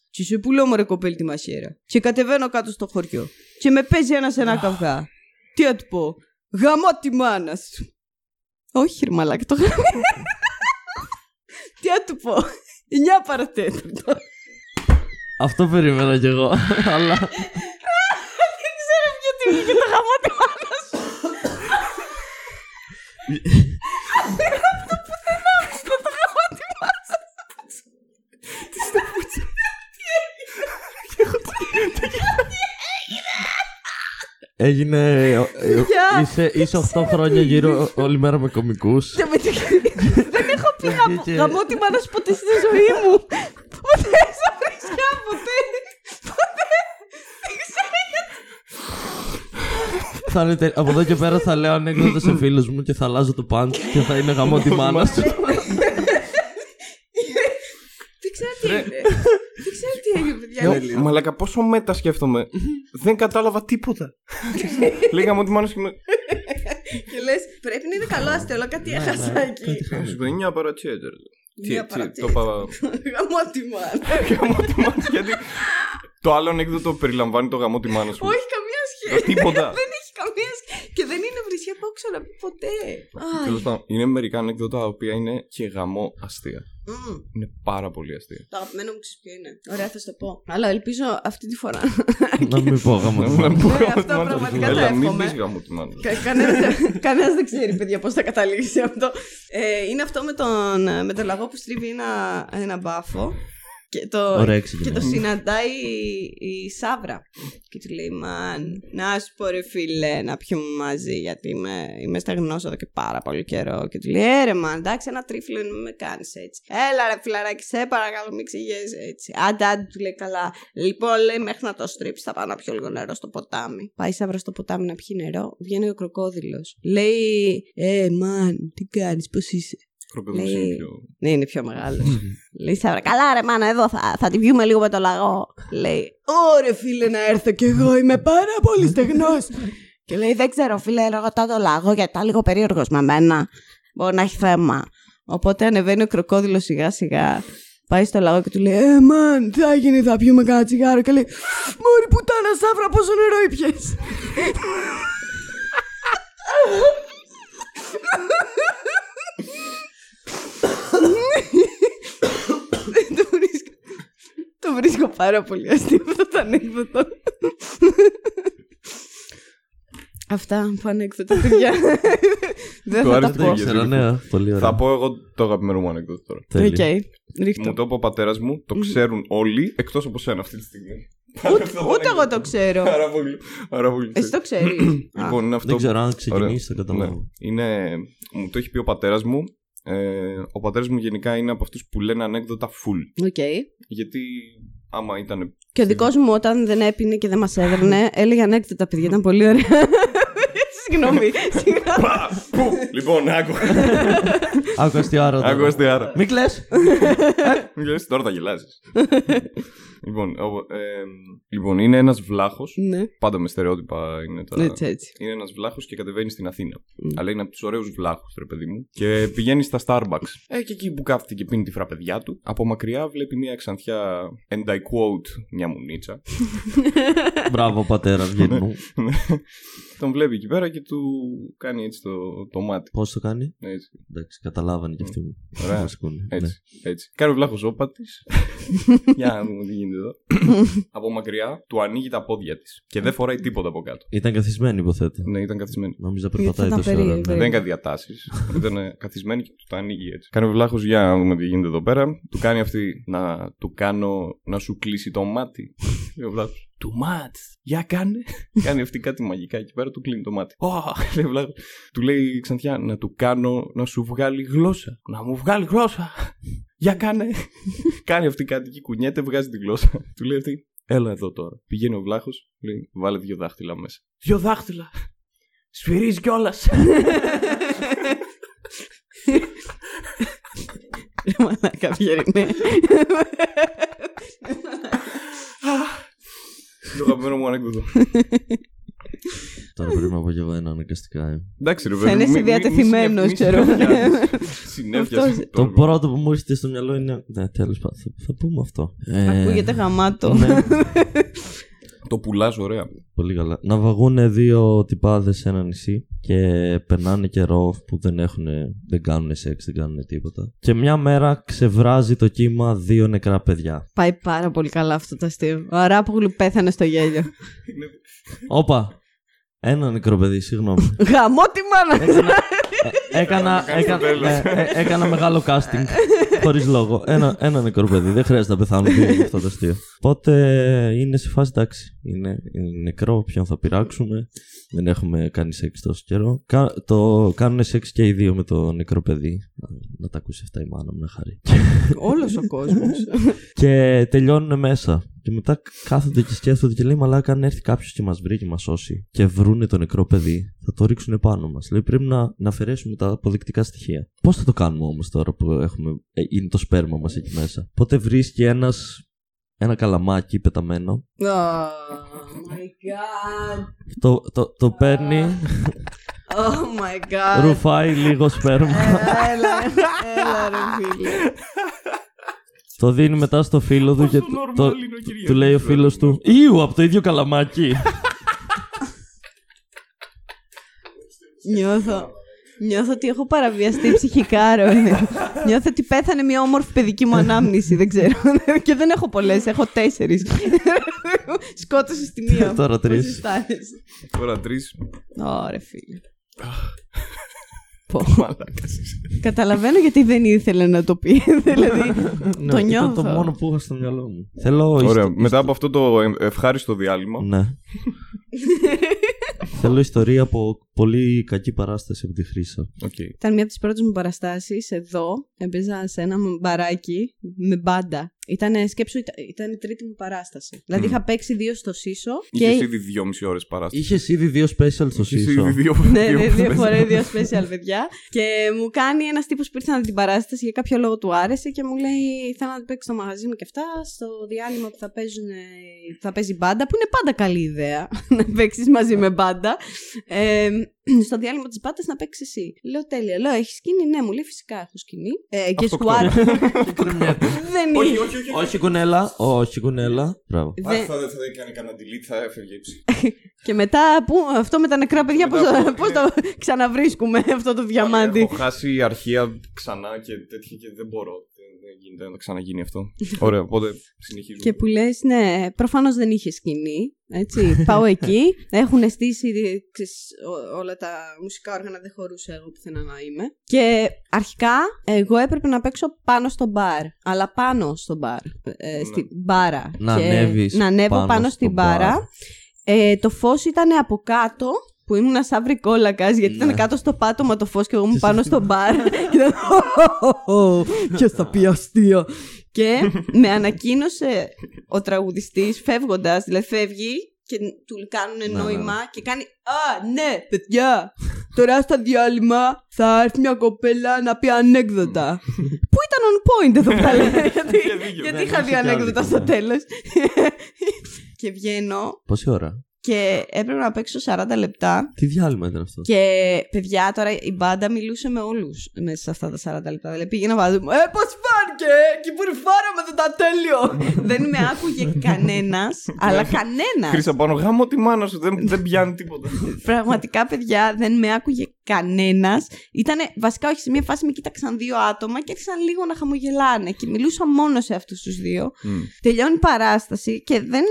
Και σου πουλώ μωρέ κοπέλη τη μαχαίρα. Και κατεβαίνω κάτω στο χωριό. Και με παίζει ένας ένα καυγά. Τι να του πω. Γαμώ τη μάνα σου. Όχι, ρε μαλάκα, το γάμι. Τι να του πω. 9 παρατέταρτο. Αυτό περίμενα κι εγώ. Αλλά. Δεν ξέρω γιατί βγήκε το γαμώ τη μάνα σου. Αυτό που δεν άκουσα το γαμώ τη μάνα σου. Έγινε. Ε, Γεια. Είσαι, είσαι 8 χρόνια γύρω όλη μέρα με κομικούς. Δεν με Δεν έχω πει γαμώ- Και- γαμώ τη μάνα σου ποτέ στη ζωή μου. Ποτέ σαν φρεσιά, ποτέ. Ποτέ. Δεν ξέρω γιατί. Θα είναι τε- Από εδώ και πέρα θα λέω ανέκδοτα σε φίλους μου και θα αλλάζω το πάντ και θα είναι γαμό τη μάνα σου. Δεν ξέρω τι έγινε. Δεν ξέρω τι έγινε, παιδιά. Μαλάκα, πόσο μέτα σκέφτομαι. Δεν κατάλαβα τίποτα. Λέγαμε ότι μάλλον σκέφτομαι. Και λες, πρέπει να είναι καλό αστείο, αλλά κάτι έχασα εκεί. Σου πει 9 παρατσέτερ. Τι, Μια τι, το παρατήρηση. είπα. Γαμώ τη μάνα. Γαμώ τη μάνα, γιατί το άλλο ανέκδοτο περιλαμβάνει το γαμό τη μάνα σου. Όχι, καμία Ε, σχέση. Τίποτα. Δεν έχει καμία σχέση. Και δεν είναι βρισιά που έχω ξαναπεί ποτέ. Αϊ. Τέλος πάντων, είναι μερικά ανέκδοτα τα οποία είναι και γαμό αστεία. Μμμ. Είναι πάρα πολύ αστεία. Το αγαπημένο μου ξέρεις ποιο είναι. Ωραία, θα σου το πω. Αλλά ελπίζω αυτή τη φορά. Να μην πω γαμό τη μάνα. Ναι, αυτό πραγματικά το Έλα, μην εύχομαι. πεις γαμό τη μάνα. Κανένας κανένας δεν ξέρει, παιδιά, πώς θα καταλήξει αυτό. Ε, είναι αυτό με τον, με τον λαγό που στρίβει ένα, ένα μπάφο. Και το, Ωραία, και ξεκινάει. το συναντάει η, η Σάβρα. Και του λέει: Μαν, να σου πω ρε φίλε, να πιούμε μαζί, γιατί είμαι, είμαι στεγνός εδώ και πάρα πολύ καιρό. Και του λέει: Ε, ρε, μαν, εντάξει, ένα τρίφλο είναι, μην με κάνεις έτσι. Έλα, ρε φιλαράκι, σε παρακαλώ, μην ξηγέσαι έτσι. Άντε, άντε, του λέει καλά. Λοιπόν, λέει, μέχρι να το στρίψεις, θα πάω να πιω λίγο νερό στο ποτάμι. Πάει η Σάβρα στο ποτάμι να πιει νερό. Βγαίνει ο κροκόδηλος. Λέει: Ε, μαν, τι κάνεις, πώς είσαι; Κροκοδίλος Λέει- είναι πιο... Ναι, είναι πιο μεγάλο. Λέει Σάβρα, καλά ρε μάνα, εδώ θα, θα τη βγούμε λίγο με το λαγό. Λέει, Ωρε φίλε να έρθω κι εγώ, είμαι πάρα πολύ στεγνός. και λέει, δεν ξέρω φίλε, ρωτάω το λαγό γιατί ήταν λίγο περίεργος με μένα. Μπορεί να έχει θέμα. Οπότε ανεβαίνει ο κροκόδηλο σιγά σιγά. Πάει στο λαγό και του λέει, Ε, μαν, τι θα γίνει, θα πιούμε κανένα τσιγάρο. Και λέει, Μωρή πουτάνα, σαύρα, πόσο νερό ήπιες. Το βρίσκω. Το βρίσκω πάρα πολύ αστείο αυτό το ανέκδοτο. Αυτά που ανέκδοτα, παιδιά. Δεν Το θα τα άρεσε πω. το Ξέρω, ναι, πολύ Θα ωραία. πω εγώ το αγαπημένο μου ανέκδοτο τώρα. Οκ, Τέλεια. ρίχ' το. Μου το είπε ο πατέρας μου, το ξέρουν όλοι εκτός από σένα αυτή τη στιγμή. Ούτε, ούτε εγώ το ξέρω. Πάρα πολύ. Πάρα πολύ. Εσύ το ξέρεις. Λοιπόν, είναι αυτό. Δεν ξέρω αν Ωραία. ξεκινήσει το καταλάβω. Ναι. Είναι... Μου το έχει πει ο πατέρας μου. Ε, ο πατέρας μου γενικά είναι από αυτούς που λένε ανέκδοτα full. Οκ. Γιατί άμα ήταν. Και ο δικός μου όταν δεν έπινε και δεν μας έδερνε, έλεγε ανέκδοτα, παιδιά. Ήταν πολύ ωραία. Συγγνώμη. συγγνώμη. Πα, πού. Λοιπόν, άκου. Άκου αστιάρα. τώρα. Άκου αστιάρα. Μην κλαις. Μην λες, τώρα θα γελάσεις. λοιπόν, ο- ε, λοιπόν, είναι ένας βλάχος. Ναι, Πάντα με στερεότυπα είναι τα. έτσι έτσι. Είναι ένας βλάχος και κατεβαίνει στην Αθήνα. Αλλά είναι από τους ωραίους βλάχους, ρε παιδί μου. Και πηγαίνει στα Starbucks. Ε, και εκεί που κάθεται και πίνει τη φραπεδιά του, από μακριά βλέπει μια ξανθιά. And I quote, μια μουνίτσα. Μπράβο πατέρα Βιερνού. Τον βλέπει εκεί πέρα και του κάνει έτσι το, το μάτι. Πώς το κάνει; Έτσι. Εντάξει, καταλάβανε κι αυτοί μου. Ωραία. Μας ακούνε. Έτσι. Ναι. έτσι. Κάνει ο βλάχος όπα της. Για να δούμε τι γίνεται εδώ. από μακριά του ανοίγει τα πόδια της. Και δεν φοράει τίποτα από κάτω. Ήταν καθισμένη υποθέτω. Ναι, ήταν καθισμένη. Νόμιζα Γιατί περπατάει θα τόση ήταν ώρα. περίεργο. ναι. Δεν έκανε διατάσεις. ήταν ε, καθισμένη και του τα ανοίγει έτσι. Κάνει ο βλάχος για να δούμε τι γίνεται εδώ πέρα. Του κάνει αυτή να του κάνω να σου κλείσει το μάτι. Λέει ο βλάχος. Του μάτς. Για κάνε. κάνει αυτή κάτι μαγικά εκεί πέρα, του κλείνει το μάτι. Ω, λέει ο βλάχος. Του λέει η ξανθιά να του κάνω να σου βγάλει γλώσσα. Να μου βγάλει γλώσσα. Για κάνε. κάνει αυτή κάτι και κουνιέται, βγάζει τη γλώσσα. του λέει αυτή. Έλα εδώ τώρα. Πηγαίνει ο βλάχος, λέει: Βάλε δύο δάχτυλα μέσα. Δύο δάχτυλα. Σφυρίζει κιόλας. Μαλάκα Βιερνέ. Το αγαπημένο μου ανέκδοτο. Τώρα πρέπει να πω κι εγώ ένα αναγκαστικά. ε. Εντάξει, ρε Θα παιδί. είναι μη- μη- μη διατεθειμένος, συνε- ξέρω. μη συνεφιάζεις. Συνέφιασες Αυτός- Το τώρα. πρώτο που μου έρχεται στο μυαλό είναι. Ναι, τέλος πάντων. Θα, θα πούμε αυτό. Ε, Ακούγεται γαμάτο. ναι, Το πουλάς, ωραία. πολύ καλά. Να βαγούν δύο τυπάδες σε ένα νησί και περνάνε καιρό που δεν έχουν, δεν κάνουν σεξ, δεν κάνουν τίποτα. Και μια μέρα ξεβράζει το κύμα δύο νεκρά παιδιά. Πάει πάρα πολύ καλά αυτό το αστείο. Ο Αράπογλου πέθανε στο γέλιο. Όπα! Ένα νεκρό παιδί, συγγνώμη. Γαμώ τη μάνα. Ε, έκανα, έκανα, ε, ε, έκανα μεγάλο casting. Χωρίς λόγο. Ένα, ένα νεκρό παιδί. Δεν χρειάζεται να πεθάνουν δύο για αυτό το αστείο. Οπότε είναι σε φάση εντάξει. Είναι, είναι νεκρό. Ποιον θα πειράξουμε; Δεν έχουμε κάνει σεξ τόσο καιρό. Κα, το κάνουν σεξ και οι δύο με το νεκρό παιδί. Να, να τα ακούσει αυτά η μάνα μου να χαρεί. Όλος ο κόσμος. και τελειώνουν μέσα. Και μετά κάθονται και σκέφτονται και λέει: Μαλάκα, αν έρθει κάποιος και μας βρει και μας σώσει και βρούνε το νεκρό παιδί, θα το ρίξουν πάνω μας. Λέει: Πρέπει να, να αφαιρέσουμε τα αποδεικτικά στοιχεία. Πώς θα το κάνουμε όμως τώρα που έχουμε, ε, είναι το σπέρμα μας εκεί μέσα; Οπότε βρίσκει ένας, ένα καλαμάκι πεταμένο; Oh my god. Το, το, το παίρνει, Oh my god. ρουφάει λίγο σπέρμα. Έλα, έλα ρε φίλε. Το δίνει μετά στο φίλο του και Πόσο το, normal το- είναι ο Κυριάκος, του λέει ο ρε. φίλος του: Ήου, από το ίδιο καλαμάκι. Νιώθω. Νιώθω ότι έχω παραβιαστεί ψυχικά, ρε. Νιώθω ότι πέθανε μια όμορφη παιδική μου ανάμνηση, δεν ξέρω. Και δεν έχω πολλές, έχω τέσσερις. Σκότωσες τη μία. Τώρα τρεις. Πώς αισθάνεσαι; Τώρα τρεις. Ωρε φίλε. Πω. Μαλάκας. Καταλαβαίνω γιατί δεν ήθελε να το πει. δηλαδή, Ναι, το ήταν νιώθω. το μόνο που είχα στο μυαλό μου. Θέλω. Ωραία. ιστο- Μετά από αυτό το ε- ευχάριστο διάλειμμα. Ναι. Θέλω ιστορία από πολύ κακή παράσταση από τη Χρύσα. Οκ. Ήταν μία από τις πρώτες μου παραστάσεις εδώ. Έπαιζα σε ένα μπαράκι με μπάντα. Ήταν, σκέψου, ήταν, ήταν η τρίτη μου παράσταση. Δηλαδή Μμ. είχα παίξει δύο στο Σίσο. Είχες και... ήδη δυόμιση ώρες παράσταση. Είχες ήδη δύο special στο Είχες Σίσο. ήδη δύο ναι, ναι, δύο φορές. φορές, δύο special παιδιά. Και μου κάνει ένας τύπος που ήρθε να δει την παράσταση για κάποιο λόγο του άρεσε και μου λέει: Θέλω να παίξει στο μαγαζί μου και αυτά. Στο διάλειμμα που θα, παίζουν, ε, θα παίζει μπάντα, που είναι πάντα καλή ιδέα να παίξεις μαζί με μπάντα. Ε, στο διάλειμμα της μπάντα να παίξεις εσύ. Λέω τέλεια. Λέω: Έχεις σκηνή, ναι, μου λέει φυσικά έχω σκηνή. Ε, και Αυτοκτόνο. σκουάτ. Δεν Όχι, είναι. όχι, όχι. όχι κουνέλα, όχι κουνέλα. Μπράβο. Α, Δεν- θα δεν θα έκανε κανένα delete, θα έφευγε η ψυχή. Και μετά, που, αυτό με τα νεκρά παιδιά, πώς, Μετά το- από- πώς το ξαναβρίσκουμε αυτό το διαμάντι; Έχω χάσει αρχεία ξανά και τέτοια και δεν μπορώ. Δεν, δεν γίνεται να ξαναγίνει αυτό. Ωραία, οπότε συνεχίζουμε. Και που λες, ναι, προφανώς δεν είχε σκηνή, έτσι. Πάω εκεί, έχουν στήσει ξέρεις, ό- όλα τα μουσικά όργανα, δεν χωρούσα εγώ πουθενά να είμαι. Και αρχικά, εγώ έπρεπε να παίξω πάνω στο μπαρ, αλλά πάνω στο μπαρ, ε, Ναι. στην μπάρα. Να Και ανέβεις Να ανέβω πάνω, πάνω στην στο μπάρα. μπαρ. Ε, το φως ήταν από κάτω, που ήμουν σαν βρικόλακας, γιατί Ναι. ήταν κάτω στο πάτωμα το φως και εγώ ήμουν πάνω στο μπαρ. Και ήταν, Ποιος θα πει αστείο. Και με ανακοίνωσε ο τραγουδιστής φεύγοντας, δηλαδή φεύγει και του κάνουν Ναι, νόημα και κάνει Α, ναι, παιδιά! Τώρα στα διάλειμμα θα έρθει μια κοπέλα να πει ανέκδοτα. Που ήταν on point εδώ πέρα. γιατί Είχε δίκιο. γιατί Ναι, είχα ναι, δει είχε ανέκδοτα άδικο, στο ναι. τέλος. και βγαίνω Πόση ώρα; Και έπρεπε να παίξω 40 λεπτά. Τι διάλειμμα ήταν αυτό; Και παιδιά, τώρα η μπάντα μιλούσε με όλους μέσα σε αυτά τα 40 λεπτά. Δηλαδή πήγαινα βάζω. Ε, πώς φάνηκε! Και που φάραμε το τα τέλειο! δεν με άκουγε κανένας, αλλά κανένας. Χρήσα πάνω γάμο τη μάνα σου. Δεν, δεν πιάνει τίποτα. Πραγματικά, παιδιά, δεν με άκουγε κανένας. Ήτανε βασικά, όχι σε μια φάση με κοίταξαν δύο άτομα και άρχισαν λίγο να χαμογελάνε. Και μιλούσα μόνο σε αυτούς τους δύο. Μμ. Τελειώνει η παράσταση και δεν,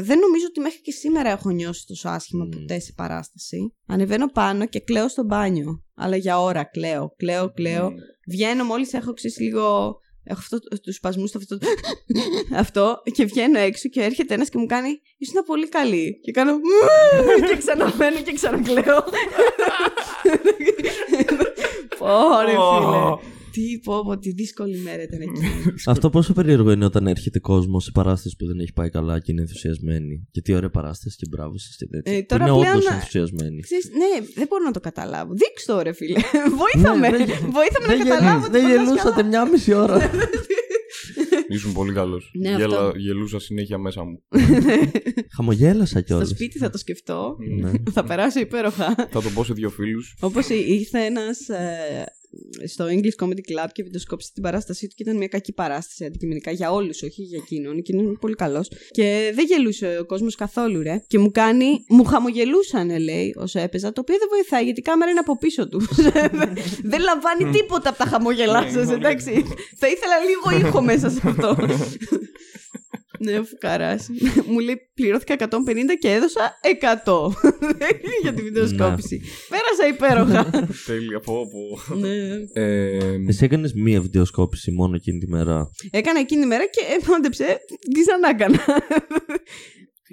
δεν νομίζω ότι μέχρι και σήμερα έχω νιώσει τόσο άσχημα Μμμ. ποτέ σε παράσταση. Ανεβαίνω πάνω και κλαίω στο μπάνιο. Αλλά για ώρα κλαίω, κλαίω, κλαίω. Μμ. Βγαίνω μόλις έχω ξέρει λίγο. Έχω αυτό, τους σπασμούς αυτό, αυτό και βγαίνω έξω και έρχεται ένας και μου κάνει Ήσουν πολύ καλή. Και κάνω και ξαναμένω και ξανακλαίω. Ωραία, φίλε. Τι πω, πω, τι δύσκολη μέρα ήταν εκεί. Αυτό πόσο περίεργο είναι όταν έρχεται κόσμος σε παράσταση που δεν έχει πάει καλά και είναι ενθουσιασμένη. Και τι ωραία παράσταση και μπράβο σας και τέτοια. Ε, Που τώρα είναι πλέον- όντως ενθουσιασμένοι. Ξέρεις, ναι, δεν μπορώ να το καταλάβω. Δείξτε το, ρε φίλε. Βοήθαμε. Ναι, δεν- Βοήθαμε να Δεν, καταλάβω γελ- ότι δεν περνάς γελούσατε καλά. μια μισή ώρα. Ήσουν πολύ καλός. Ναι, αυτό. Γελούσα συνέχεια μέσα μου. Χαμογέλασα Στο κιόλα. σπίτι θα το σκεφτώ. Ναι. θα περάσω υπέροχα. Θα το πω σε δύο φίλους. Όπως ήρθε ένας στο English Comedy Club και βιντεοσκόπησε την παράστασή του και ήταν μια κακή παράσταση αντικειμενικά για όλους, όχι για εκείνον. Και είναι πολύ καλός. Και δεν γελούσε ο κόσμος καθόλου, ρε. Και μου κάνει. Μου χαμογελούσαν, λέει, όσο έπαιζα, το οποίο δεν βοηθάει γιατί η κάμερα είναι από πίσω του. δεν λαμβάνει τίποτα από τα χαμόγελά σας, εντάξει. Θα ήθελα λίγο ήχο μέσα σε αυτό. Ναι, ο φουκαράς. Μου λέει πληρώθηκα 150 και έδωσα 100 για τη βιντεοσκόπηση. Πέρασα υπέροχα. Τέλεια, πω, πω. ναι. Ε, Εσύ έκανες μία βιντεοσκόπηση μόνο εκείνη τη μέρα; Έκανα εκείνη τη μέρα και ε, μάντεψε, τι ξανά έκανα.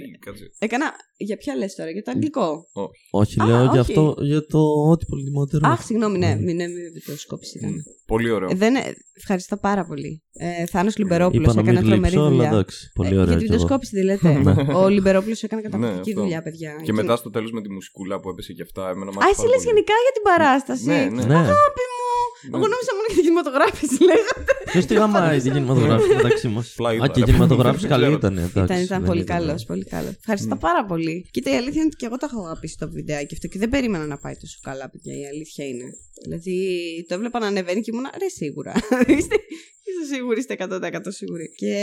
Τι, κάτσε. έκανα. Για ποια λες τώρα, για το αγγλικό; Όχι, Α, λέω για όχι. αυτό, για το ό,τι πολυτιμότερο. Αχ, συγγνώμη, ναι, μην ναι, μην βιντεοσκόπηση ήταν. Πολύ ωραίο. Ε, δεν, ε, ευχαριστώ πάρα πολύ. Ε, Θάνος Λιμπερόπουλος Είπα να έκανε μην τρομερή γλύψω, αλλά δουλειά. εντάξει. Πολύ Ε, ωραία. για τη κι εγώ. βιντεοσκόπηση τη λέτε. Ναι. Ο Λιμπερόπουλος έκανε καταπληκτική Ναι, αυτό. δουλειά, παιδιά. Και Εκεί- μετά στο τέλος με τη μουσικούλα που έπεσε και αυτά. Εμένα μου Α, άρεσε εσύ πάρα λες πολύ. γενικά για την παράσταση; Ναι, ναι. Ναι. Αγάπη μου! Εγώ νόμιζα μόνο για την κινηματογράφηση, λέγατε. Ποιο τη γαμάει την κινηματογράφηση μεταξύ μας. Φλάι Α, ήταν, και η ρε. κινηματογράφηση Δεν καλή ξέρω. ήταν. εντάξει, Ήταν, ήταν δεν πολύ ήταν. καλός, πολύ καλός. Ευχαριστώ πάρα πολύ. Κοίτα, η αλήθεια είναι ότι και εγώ το έχω αγαπήσει το βιντεάκι αυτό και δεν περίμενα να πάει τόσο καλά, παιδιά. Η αλήθεια είναι. Δηλαδή, το έβλεπα να ανεβαίνει και ήμουν ρε σίγουρα. είστε, είστε σίγουροι, είστε 100% σίγουροι. Και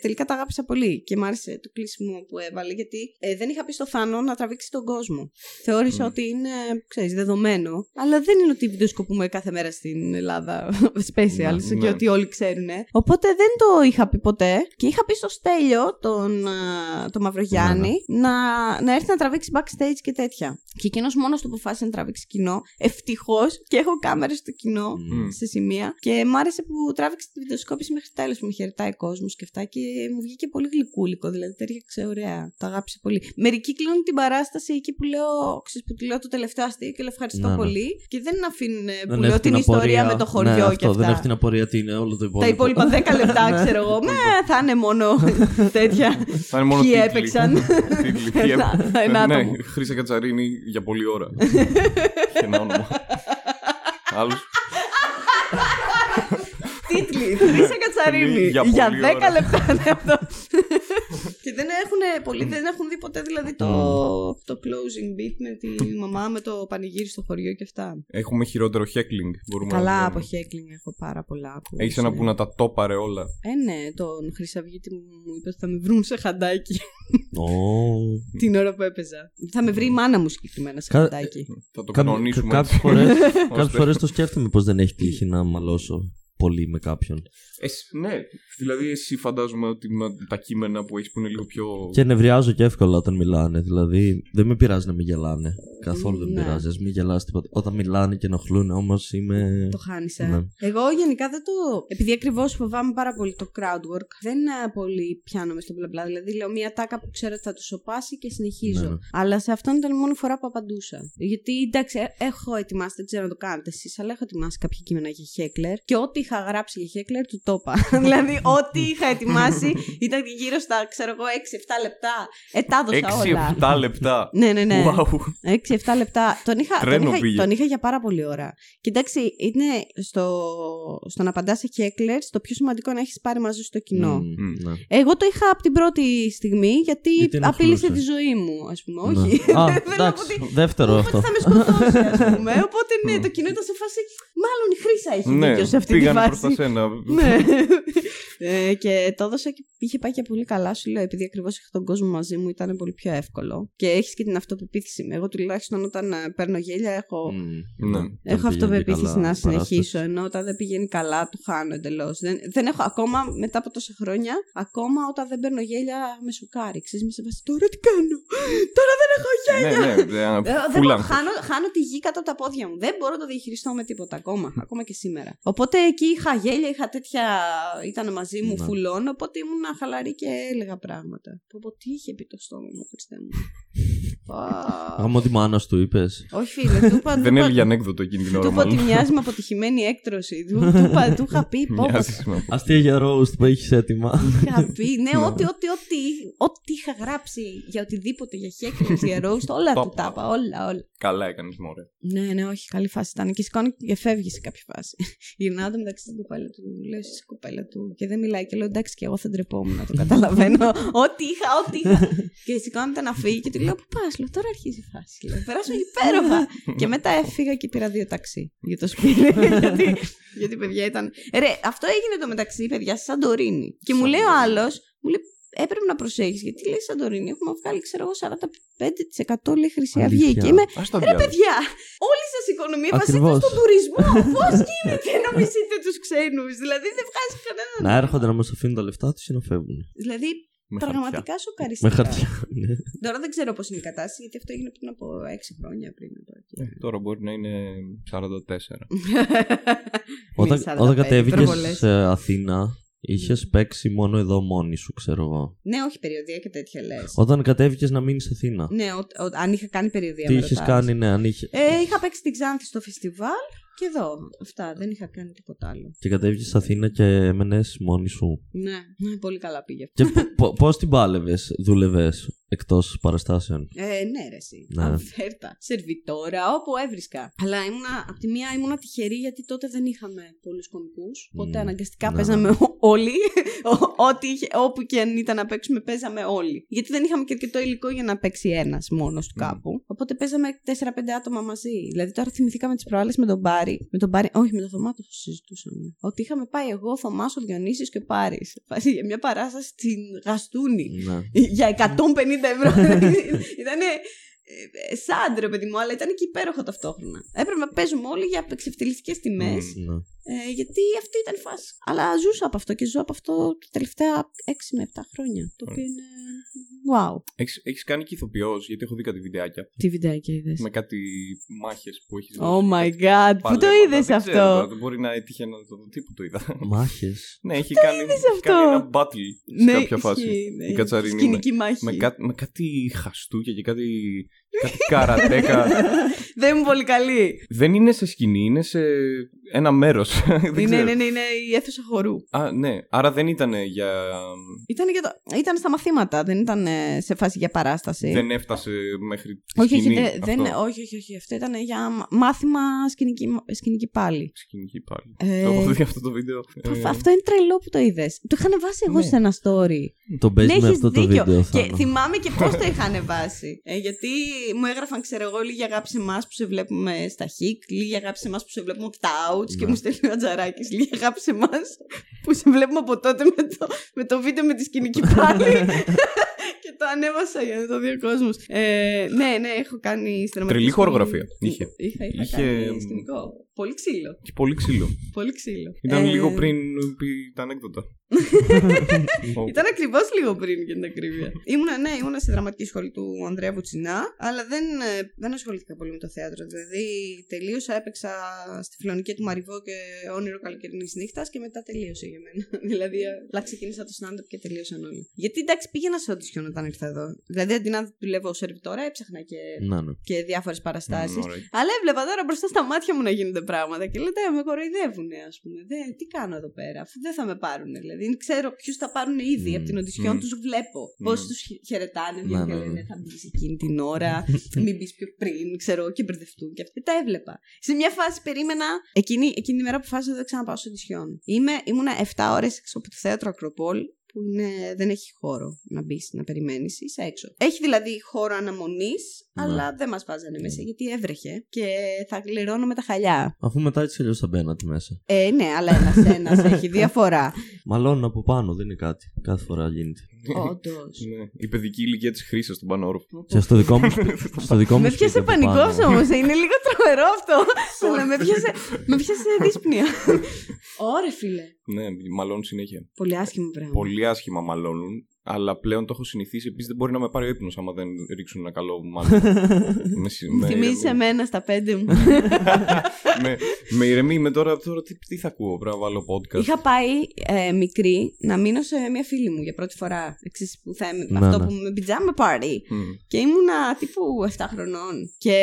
τελικά τα αγάπησα πολύ. Και μ' άρεσε το κλείσιμο που έβαλε, γιατί ε, δεν είχα πει στο Θάνο να τραβήξει τον κόσμο. Θεώρησα ότι είναι, ξέρεις, δεδομένο. Αλλά δεν είναι ότι βιντεοσκοπούμε κάθε μέρα στην Ελλάδα specials Ναι, και ναι. ότι όλοι ξέρουν. Οπότε δεν το είχα πει ποτέ. Και είχα πει στο Στέλιο, τον, α, τον Μαυρογιάννη, να, να έρθει να τραβήξει backstage και τέτοια. Και εκείνος μόνος του αποφάσισε να τραβήξει κοινό. Ευτυχώς και έχω κάμερες στο κοινό Μμ. σε σημεία. Και μ' άρεσε που τράβηξε τη βιντεοσκόπηση μέχρι τέλος που με χαιρετάει κόσμος και αυτά. Και μου βγήκε πολύ γλυκούλικο, δηλαδή τέριαξε ωραία. Το αγάπησε πολύ. Μερικοί κλείνουν την παράσταση εκεί που λέω, ξέρεις, που του λέω το τελευταίο αστείο και λέω ευχαριστώ Ναι, ναι. πολύ. Και δεν αφήνουν ε, που Δεν λέω έχει την ιστορία απορία. με το χωριό ναι, και αυτό, αυτά. Δεν έχει την απορία τι είναι όλο το υπόλοιπο. Τα υπόλοιπα 10 λεπτά, ξέρω εγώ. Με, θα είναι μόνο τέτοια. Θα είναι μόνο Ποιοι τίτλοι. έπαιξαν. Τίτλοι. Ποιοι Ένα- έπαιξαν. ένα Ναι, άτομο. Χρήσα Κατσαρίνη για πολλή ώρα. Έχει ένα όνομα. Άλλους. Τίτλοι. Χρήσα Κατσαρίνη. Για Για πολύ 10 ώρα. λεπτά είναι αυτό. Και δεν έχουν, πολλοί δεν έχουν δει ποτέ δηλαδή το, το closing beat με τη μαμά με το πανηγύρι στο χωριό και αυτά. Έχουμε χειρότερο heckling. Μπορούμε να Καλά λέμε. από heckling έχω πάρα πολλά. που Έχεις ένα είναι- που να τα τόπαρε όλα. Ε, ναι, τον Χρυσαυγίτη μου είπε ότι θα με βρουν σε χαντάκι Ω, την ώρα που έπαιζα. Θα με βρει η μάνα μου συγκεκριμένα σε Κα- χαντάκι. Θα το κα- κανονίσουμε. Κάποιες έτσι. φορές, Ώστε- κάποιες φορές το σκέφτομαι πως δεν έχει τύχει να μαλώσω πολύ με κάποιον. Εσύ- ναι, δηλαδή εσύ φαντάζομαι ότι με τα κείμενα που έχεις που είναι λίγο πιο. Και νευριάζω και εύκολα όταν μιλάνε. Δηλαδή δεν με πειράζει να μην γελάνε. Καθόλου δεν με Ναι. πειράζει. Ας μην γελάς τίποτα. Όταν μιλάνε και ενοχλούν όμως είμαι. Το χάνεις, ε. Ναι. Εγώ γενικά δεν το. Επειδή ακριβώς φοβάμαι πάρα πολύ το crowd work, δεν ε, πολύ πιάνομαι στο μπλα μπλα. Δηλαδή λέω μια τάκα που ξέρω ότι θα τους σοπάσει και συνεχίζω. Ναι, ναι. Αλλά σε αυτόν ήταν η μόνη φορά που απαντούσα. Γιατί εντάξει, ε, έχω ετοιμάσει, δεν ξέρω να το κάνετε εσείς, αλλά έχω ετοιμάσει κάποια κείμενα για Heckler και ό,τι είχα γράψει για Χέκλερ, του το είπα. δηλαδή, ό,τι είχα ετοιμάσει ήταν γύρω στα, ξέρω εγώ, 6-7 λεπτά. Ε, τα έδωσα όλα. 6-7 λεπτά. Ναι, ναι, ναι. Wow. 6-7 λεπτά. Τον είχα, τον, Τρένο είχα, πήγε. τον είχα για πάρα πολύ ώρα. Κοιτάξτε, είναι στο, στο να απαντάς σε Χέκλερ, το πιο σημαντικό είναι να έχεις πάρει μαζί σου το κοινό. Μμ, ναι. Εγώ το είχα από την πρώτη στιγμή γιατί, Γιατί ενοχλούσε. απείλησε τη ζωή μου, ας πούμε. Ναι. Όχι. Α, Δεν θέλω να πω εντάξει, ότι- δεύτερο Μου είπε αυτό. ότι θα με σκοτώσει, ας πούμε. Οπότε ναι, το κοινό ήταν σε φάση. Μάλλον η Χρήσα έχει Ναι, δίκιο σε αυτή τη πήγανε προς φάση. τα σένα. ναι. ε, και το έδωσα και είχε πάει και πολύ καλά. Σου λέω, επειδή ακριβώς είχα τον κόσμο μαζί μου, ήταν πολύ πιο εύκολο. Και έχεις και την αυτοπεποίθηση. Εγώ τουλάχιστον όταν ε, παίρνω γέλια, έχω, Μμ, Ναι. δεν έχω πηγαίνει αυτοπεποίθηση καλά να η συνεχίσω. παράσταση. Ενώ όταν δεν πηγαίνει καλά, του χάνω εντελώς. Δεν, δεν έχω ακόμα, μετά από τόσα χρόνια, ακόμα όταν δεν παίρνω γέλια, με σοκάρει. Ξέρεις, με σε βάση, τώρα τι κάνω; Τώρα δεν έχω γέλια. Ναι, ναι. Ε, ε, δεν full μπορώ, άγχος. χάνω, χάνω τη γη κάτω από τα πόδια μου. Δεν μπορώ να το διαχειριστώ με τίποτα ακόμα. Ακόμα και σήμερα. Οπότε εκεί είχα γέλια, είχα τέτοια. ήταν μαζί μου Ναι. φουλών. Οπότε ήμουν χαλαρή και έλεγα πράγματα. Πω, πω, τι είχε πει το στόμα μου, Χριστέ μου. Α, Άμα τη μάνα του είπες. Όχι, φίλε, του είπα. του Δεν είπα- έλεγε ανέκδοτο εκείνη την Του ώρα. είπα ότι μάλλον. μοιάζει με αποτυχημένη έκτρωση. Του, του, είπα- του είχα πει. πω, πω, Μοιάζεις με- Αστεία για roast που έχεις έτοιμα. Είχα πει, ναι, ό,τι, ό,τι, ό,τι, ό,τι είχα γράψει για οτιδήποτε, για χέκλες, για roast, όλα του τα είπα, όλα, όλα. Καλά έκανες, μωρέ. Ναι, ναι, όχι, καλή φάση ήταν. Και σηκώνει και φεύγει σε κάποια φάση. Γυρνάω το μεταξύ στην κοπέλα του, λέω εσύ κοπέλα του, και δεν μιλάει. Και λέω εντάξει, και εγώ θα ντρεπόμουν, το καταλαβαίνω. ό,τι είχα, ό,τι είχα. και σηκώνεται να φύγει και του λέω Πού πας, λέω τώρα αρχίζει η φάση. Λέω, περάσουμε υπέροχα. και μετά έφυγα και πήρα δύο ταξί για το σπίτι. γιατί, γιατί παιδιά ήταν. Ρε, αυτό έγινε το μεταξύ, παιδιά, στη Σαντορίνη. Και μου λέει ο άλλος, μου λέει έπρεπε να προσέχεις γιατί λέει Σαντορίνη. Έχουμε βγάλει, ξέρω εγώ, 45% λέει Χρυσή Αυγή. Αλήθεια. Και είμαι Ας το Ρε διάλογο. παιδιά, όλη σας η οικονομία βασίζεται Ακριβώς. στον τουρισμό. Πώς γίνεται να μισείτε τους ξένους, Δηλαδή δεν βγάζεις κανέναν. να έρχονται να μας αφήνουν τα λεφτά τους ή να φεύγουν. Δηλαδή Με πραγματικά σοκαριστικά. Με χαρτιά. ναι. Τώρα δεν ξέρω πώς είναι η κατάσταση, γιατί αυτό έγινε πριν από 6 χρόνια πριν. από εκεί. χαρτιά. Ε, Τώρα μπορεί να είναι 44. Όταν, Μη 45, όταν κατέβηκες υπερβολές. σε Αθήνα, είχες παίξει μόνο εδώ μόνη σου, ξέρω εγώ. Ναι, όχι περιοδία και τέτοια λες. Όταν κατέβηκες να μείνεις Αθήνα. Ναι, ο, ο- αν είχα κάνει περιοδία. Τι με είχες ρωτάς. κάνει, ναι, αν είχε. Ε, είχα παίξει την Ξάνθη στο φεστιβάλ και εδώ. Αυτά. Δεν είχα κάνει τίποτα άλλο. Και κατέβηκες Αθήνα και έμενες μόνη σου. Ναι, ναι, πολύ καλά πήγε. Και πώς την πάλευες, δούλευες; Εκτός παραστάσεων. Ε, ναι, ρε, εσύ. Ναι. Αφέρτα. Σερβιτόρα, όπου έβρισκα. Αλλά ήμουνα, απ' τη μία ήμουνα τυχερή γιατί τότε δεν είχαμε πολλούς κομικούς. Οπότε Μμ. αναγκαστικά Ναι. παίζαμε ο- όλοι. Ο- Ό,τι είχε, όπου και αν ήταν να παίξουμε, παίζαμε όλοι. Γιατί δεν είχαμε και αρκετό υλικό για να παίξει ένας μόνος του κάπου. Οπότε παίζαμε 4-5 άτομα μαζί. Δηλαδή τώρα θυμηθήκαμε τις προάλλες με τον Μπάρι. Με τον Μπάρι, όχι, με τον Θωμάτο συζητούσαμε. Ότι είχαμε πάει εγώ, Θωμάσο, Διονύσης και Πάρης. Για μια παράσταση στην Γαστούνη Ναι. για 150 ευρώ. ήταν σαν ρε παιδί μου, αλλά ήταν και υπέροχο ταυτόχρονα. Έπρεπε να παίζουμε όλοι για εξευτελιστικές τιμές. Ναι. Ε, γιατί αυτή ήταν η φάση. Αλλά ζούσα από αυτό και ζω από αυτό τα τελευταία 6 με 7 χρόνια. Το οποίο είναι. Wow. Έχεις, έχεις κάνει και ηθοποιός, γιατί έχω δει κάτι βιντεάκια. Τι βιντεάκι είδες; Με κάτι μάχες που έχεις Oh my god, πού το παλέματα. είδες Δεν ξέρω, αυτό. τώρα, μπορεί να έτυχε να το δω. Τι που το είδα. Μάχες; ναι, έχει κάνει, έχει αυτό; κάνει ένα battle σε κάποια φάση. ισχύει, ναι. Η Κατσαρίνη. με- Σκηνική μάχη. με, κά- με κάτι χαστούκια και κάτι, κάτι καρατέκα. Δεν είμαι πολύ καλή. Δεν είναι σε σκηνή, είναι σε ένα μέρος. Δεν Είναι, ξέρω. ναι, ναι, είναι η αίθουσα χορού. Α, ναι. Άρα δεν ήταν για... Ήταν, για το... ήταν στα μαθήματα, δεν ήταν ε, σε φάση για παράσταση. Δεν έφτασε μέχρι τη όχι, όχι, σκηνή. δεν, αυτό. δεν, όχι, όχι, όχι. Αυτό ήταν για μα- μάθημα σκηνική, σκηνική πάλι. Σκηνική πάλι. Ε, Το έχω δει αυτό το βίντεο. Πα- Ε, Αυτό είναι τρελό που το είδες. Το είχαν βάσει εγώ Ναι. σε ένα story. Το παίζει ναι, με έχεις αυτό το δίκιο. βίντεο. Και Θάνο. θυμάμαι και πώς το είχαν βάσει. Ε, γιατί μου έγραφαν, ξέρω εγώ, λίγη αγάπης σε εμάς που σε βλέπουμε στα χικ, λίγη αγάπης σε εμάς που σε βλέπουμε από τα outs και Ναι. μου στέλνει ο Τζαράκη. Λίγη αγάπης σε εμάς που σε βλέπουμε από τότε με το, με το βίντεο με τη σκηνική πάλι. και το ανέβασα για να το δει ο κόσμος. Ε, ναι, ναι, έχω κάνει στην Τρελή χορογραφία. Είχε. Είχα, είχα Είχε- κάνει σκηνικό. Πολύ ξύλο. Και πολύ ξύλο. Πολύ ξύλο. Ήταν Ε, λίγο πριν πει τα ανέκδοτα. Ήταν ακριβώς λίγο πριν για την ακρίβεια. ήμουνα, ναι, ήμουνα στη δραματική σχολή του Ανδρέα Βουτσινά, αλλά δεν, ε, δεν ασχολήθηκα πολύ με το θέατρο. Δηλαδή, τελείωσα, έπαιξα στη φιλονική του Μαριβό και όνειρο καλοκαιρινής νύχτας και μετά τελείωσε για μένα. δηλαδή, απλά ξεκίνησα το stand-up και τελείωσαν όλοι. Γιατί εντάξει, πήγαινα σε audition όταν ήρθα εδώ. Δηλαδή, αντί να δουλεύω ως σερβιτόρα, έψαχνα και, Να, ναι. και διάφορες παραστάσεις. Ωραία. Αλλά έβλεπα τώρα μπροστά στα μάτια μου να γίνονται πράγματα και λέτε, με κοροϊδεύουν, ας πούμε. Δε, τι κάνω εδώ πέρα, αφού δεν θα με πάρουν. Δηλαδή, ξέρω ποιους θα πάρουν ήδη Μμμ. από την οντισιόν, Μμμ. τους βλέπω. Πώς Ναι. του χαιρετάνε, Ναι, βγαίνουν ναι, και ναι. λένε θα μπεις εκείνη την ώρα, μην μπεις πιο πριν, ξέρω, και μπερδευτούν. Και αυτά τα έβλεπα. Σε μια φάση περίμενα, εκείνη, εκείνη τη μέρα που φάσισα δεν ξαναπάω σε οντισιόν. Είμαι, ήμουνα 7 ώρες έξω από το θέατρο Ακροπόλ που είναι, δεν έχει χώρο να μπεις να περιμένεις, είσαι έξω. Έχει δηλαδή χώρο αναμονής, Ναι. Αλλά δεν μας βάζανε μέσα γιατί έβρεχε και θα κληρώνω με τα χαλιά. Αφού μετά έτσι αλλιώς θα μπαίνατε μέσα. Ε, ναι, αλλά ένας ένας έχει διαφορά. Μαλώνουν από πάνω, δεν είναι κάτι. Κάθε φορά γίνεται. Όντως. Ναι. Η παιδική ηλικία της χρήσης στον Πανόροφο. Και στο δικό μου, σπι- στο δικό μου Με σπίτι πιάσε από πανικός πάνω. όμως, είναι λίγο τρομερό αυτό. Αλλά με πιάσε, με πιάσε δύσπνοια. Ωρε φίλε. Ναι, μαλώνουν συνέχεια. Πολύ άσχημο πράγμα. Πολύ άσχημα μαλώνουν. Αλλά πλέον το έχω συνηθίσει. Επίσης δεν μπορεί να με πάρει ο ύπνος άμα δεν ρίξουν ένα καλό μάλλον. με, συ- με, Θυμίζει εμένα στα πέντε μου. με, με ηρεμεί με τώρα, τώρα τι, τι θα ακούω, πρέπει να βάλω podcast. Είχα πάει ε, μικρή να μείνω σε μια φίλη μου για πρώτη φορά. Εξής, που θα, Ναι, αυτό ναι. που με πιτζάμε party. Μμ. Και ήμουνα τύπου 7 χρονών. Και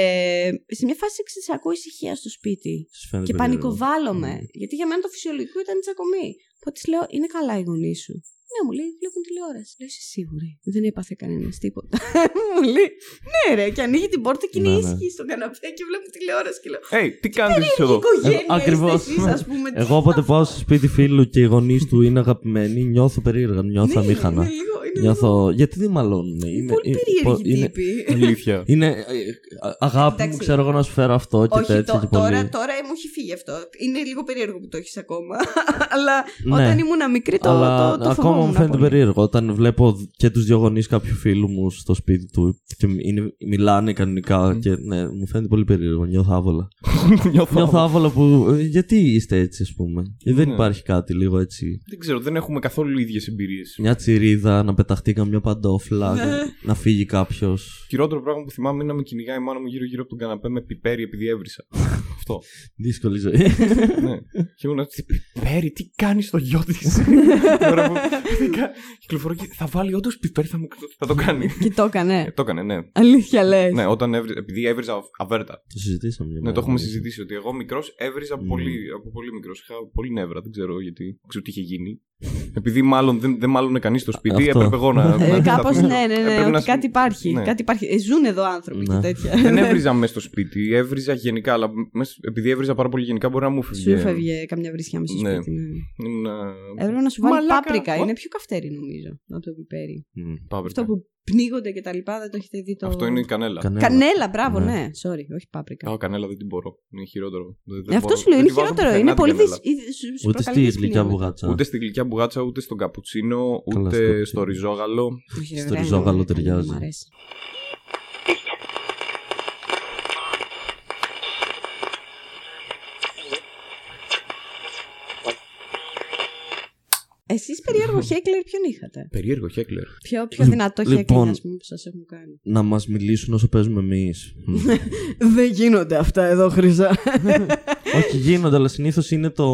σε μια φάση εξής, ακούω ησυχία στο σπίτι. Σας φαίνεται Και περίεργο. πανικοβάλλομαι. Μμ. Γιατί για μένα το φυσιολογικό ήταν η τσακωμή. Οπότε της λέω, είναι καλά οι γονείς σου. Ναι, μου λέει, βλέπουν τηλεόραση. Λέω, είσαι σίγουρη. Δεν έπαθε κανένας τίποτα. μου λέει, ναι, ρε. Και ανοίγει την πόρτα και είναι Ναι, ναι. ήσυχη στον καναπέ και βλέπουν τηλεόραση. Και λέω, Hey, τι κάνετε εσείς εδώ. οικογένεια Ε, ακριβώς. είστε εσείς, ας πούμε. Εγώ όποτε πάω στο σπίτι φίλου και οι γονείς του είναι αγαπημένοι, νιώθω περίεργα, νιώθω Ναι, αμήχανα. είναι λίγο- είναι Νιώθω. Γιατί δεν μαλώνουν. λίγο- Είναι, Πολύ είναι- περίεργη είναι, τύπη. Αλήθεια. είναι ε, α- αγάπη μου, Εντάξει. ξέρω εγώ να σου φέρω αυτό και Όχι, τέτοια το- και πολύ. τώρα, τώρα μου έχει φύγει αυτό. Είναι λίγο περίεργο που το έχεις ακόμα. Αλλά Ναι. όταν ήμουν μικρή το, Αλλά το, το ακόμα φοβόμουν μου φαίνεται πολύ. περίεργο όταν βλέπω και τους δύο γονείς κάποιου φίλου μου στο σπίτι του και είναι, μιλάνε κανονικά και ναι, μου φαίνεται πολύ περίεργο. Νιώθω άβολα. Νιώθω Νιώθω άβολα που. ε, Γιατί είστε έτσι, ας πούμε; Ε, Δεν Ναι. υπάρχει κάτι λίγο έτσι. Δεν ξέρω, δεν έχουμε καθόλου ίδιες εμπειρίες. Μια τσιρίδα, να πεταχτεί καμιά παντόφλα, Ναι. να, να φύγει κάποιος. Χειρότερο πράγμα που θυμάμαι είναι να με κυνηγάει η μάνα μου γύρω-γύρω από τον καναπέ με πιπέρι επειδή έβρισα. Αυτό. Δύσκολη ζωή. ναι. Και ήμουν έτσι, πιπέρι, τι κάνεις στο γιο της; Κυκλοφορώ και θα βάλει όντως πιπέρι, θα, μου, θα το κάνει. Και το Ε, έκανε. το έκανε, ναι. Αλήθεια λες. Ναι, όταν έβρι... επειδή έβριζα αβέρτα. το συζητήσαμε. μια Ναι, μέρα. το έχουμε συζητήσει ότι εγώ μικρός έβριζα Μμμ. πολύ, από πολύ μικρός. Είχα πολύ νεύρα, δεν ξέρω γιατί. Δεν ξέρω τι είχε γίνει. Επειδή μάλλον δεν, δεν μάλλον κανείς στο σπίτι, Αυτό. έπρεπε εγώ να. Ε, να Κάπως σταθώ. ναι, ναι, ναι. Έπρεπε να Ότι συ- κάτι υπάρχει. Ναι. Κάτι υπάρχει. Ε, ζουν εδώ άνθρωποι Ναι. και τέτοια. Δεν έβριζα μέσα στο σπίτι, έβριζα γενικά, αλλά μες- επειδή έβριζα πάρα πολύ γενικά μπορεί να μου Σου φύγει. έφευγε καμιά βρισιά με στο Ναι. σπίτι. ναι. Ήμουνα. Έπρεπε να σου βάλει Μαλάκα. πάπρικα. What? Είναι πιο καυτέρι νομίζω να το πιπέρι. Μμ. Πάπρικα. Αυτό που πνίγονται και τα λοιπά δεν το έχετε δει το. Αυτό είναι η κανέλα. Κανένα. Κανέλα, μπράβο, Ναι. ναι. Sorry, όχι πάπρικα. Α, κανέλα δεν την μπορώ. Είναι χειρότερο. Δεν- δεν Ε, Αυτό μπορώ. σου λέω, Δεν είναι τη βάζω χειρότερο. πουθενά Είναι την πολύ κανέλα. δύσκολο. Ούτε στη γλυκιά μπουγάτσα. Ούτε στη γλυκιά μπουγάτσα, ούτε στον καπουτσίνο, Καλά, ούτε στο- στο ριζόγαλο. στο ριζόγαλο ταιριάζει. Μ' αρέσει. Εσείς περίεργο χέκλερ ποιον είχατε; Περίεργο χέκλερ. Πιο, πιο Λι- δυνατό λοιπόν. χέκλερ, ας πούμε, που σας έχουν κάνει. Να μας μιλήσουν όσο παίζουμε εμείς. Δεν γίνονται αυτά εδώ, Χρυσά. Όχι, γίνονται, αλλά συνήθως είναι το,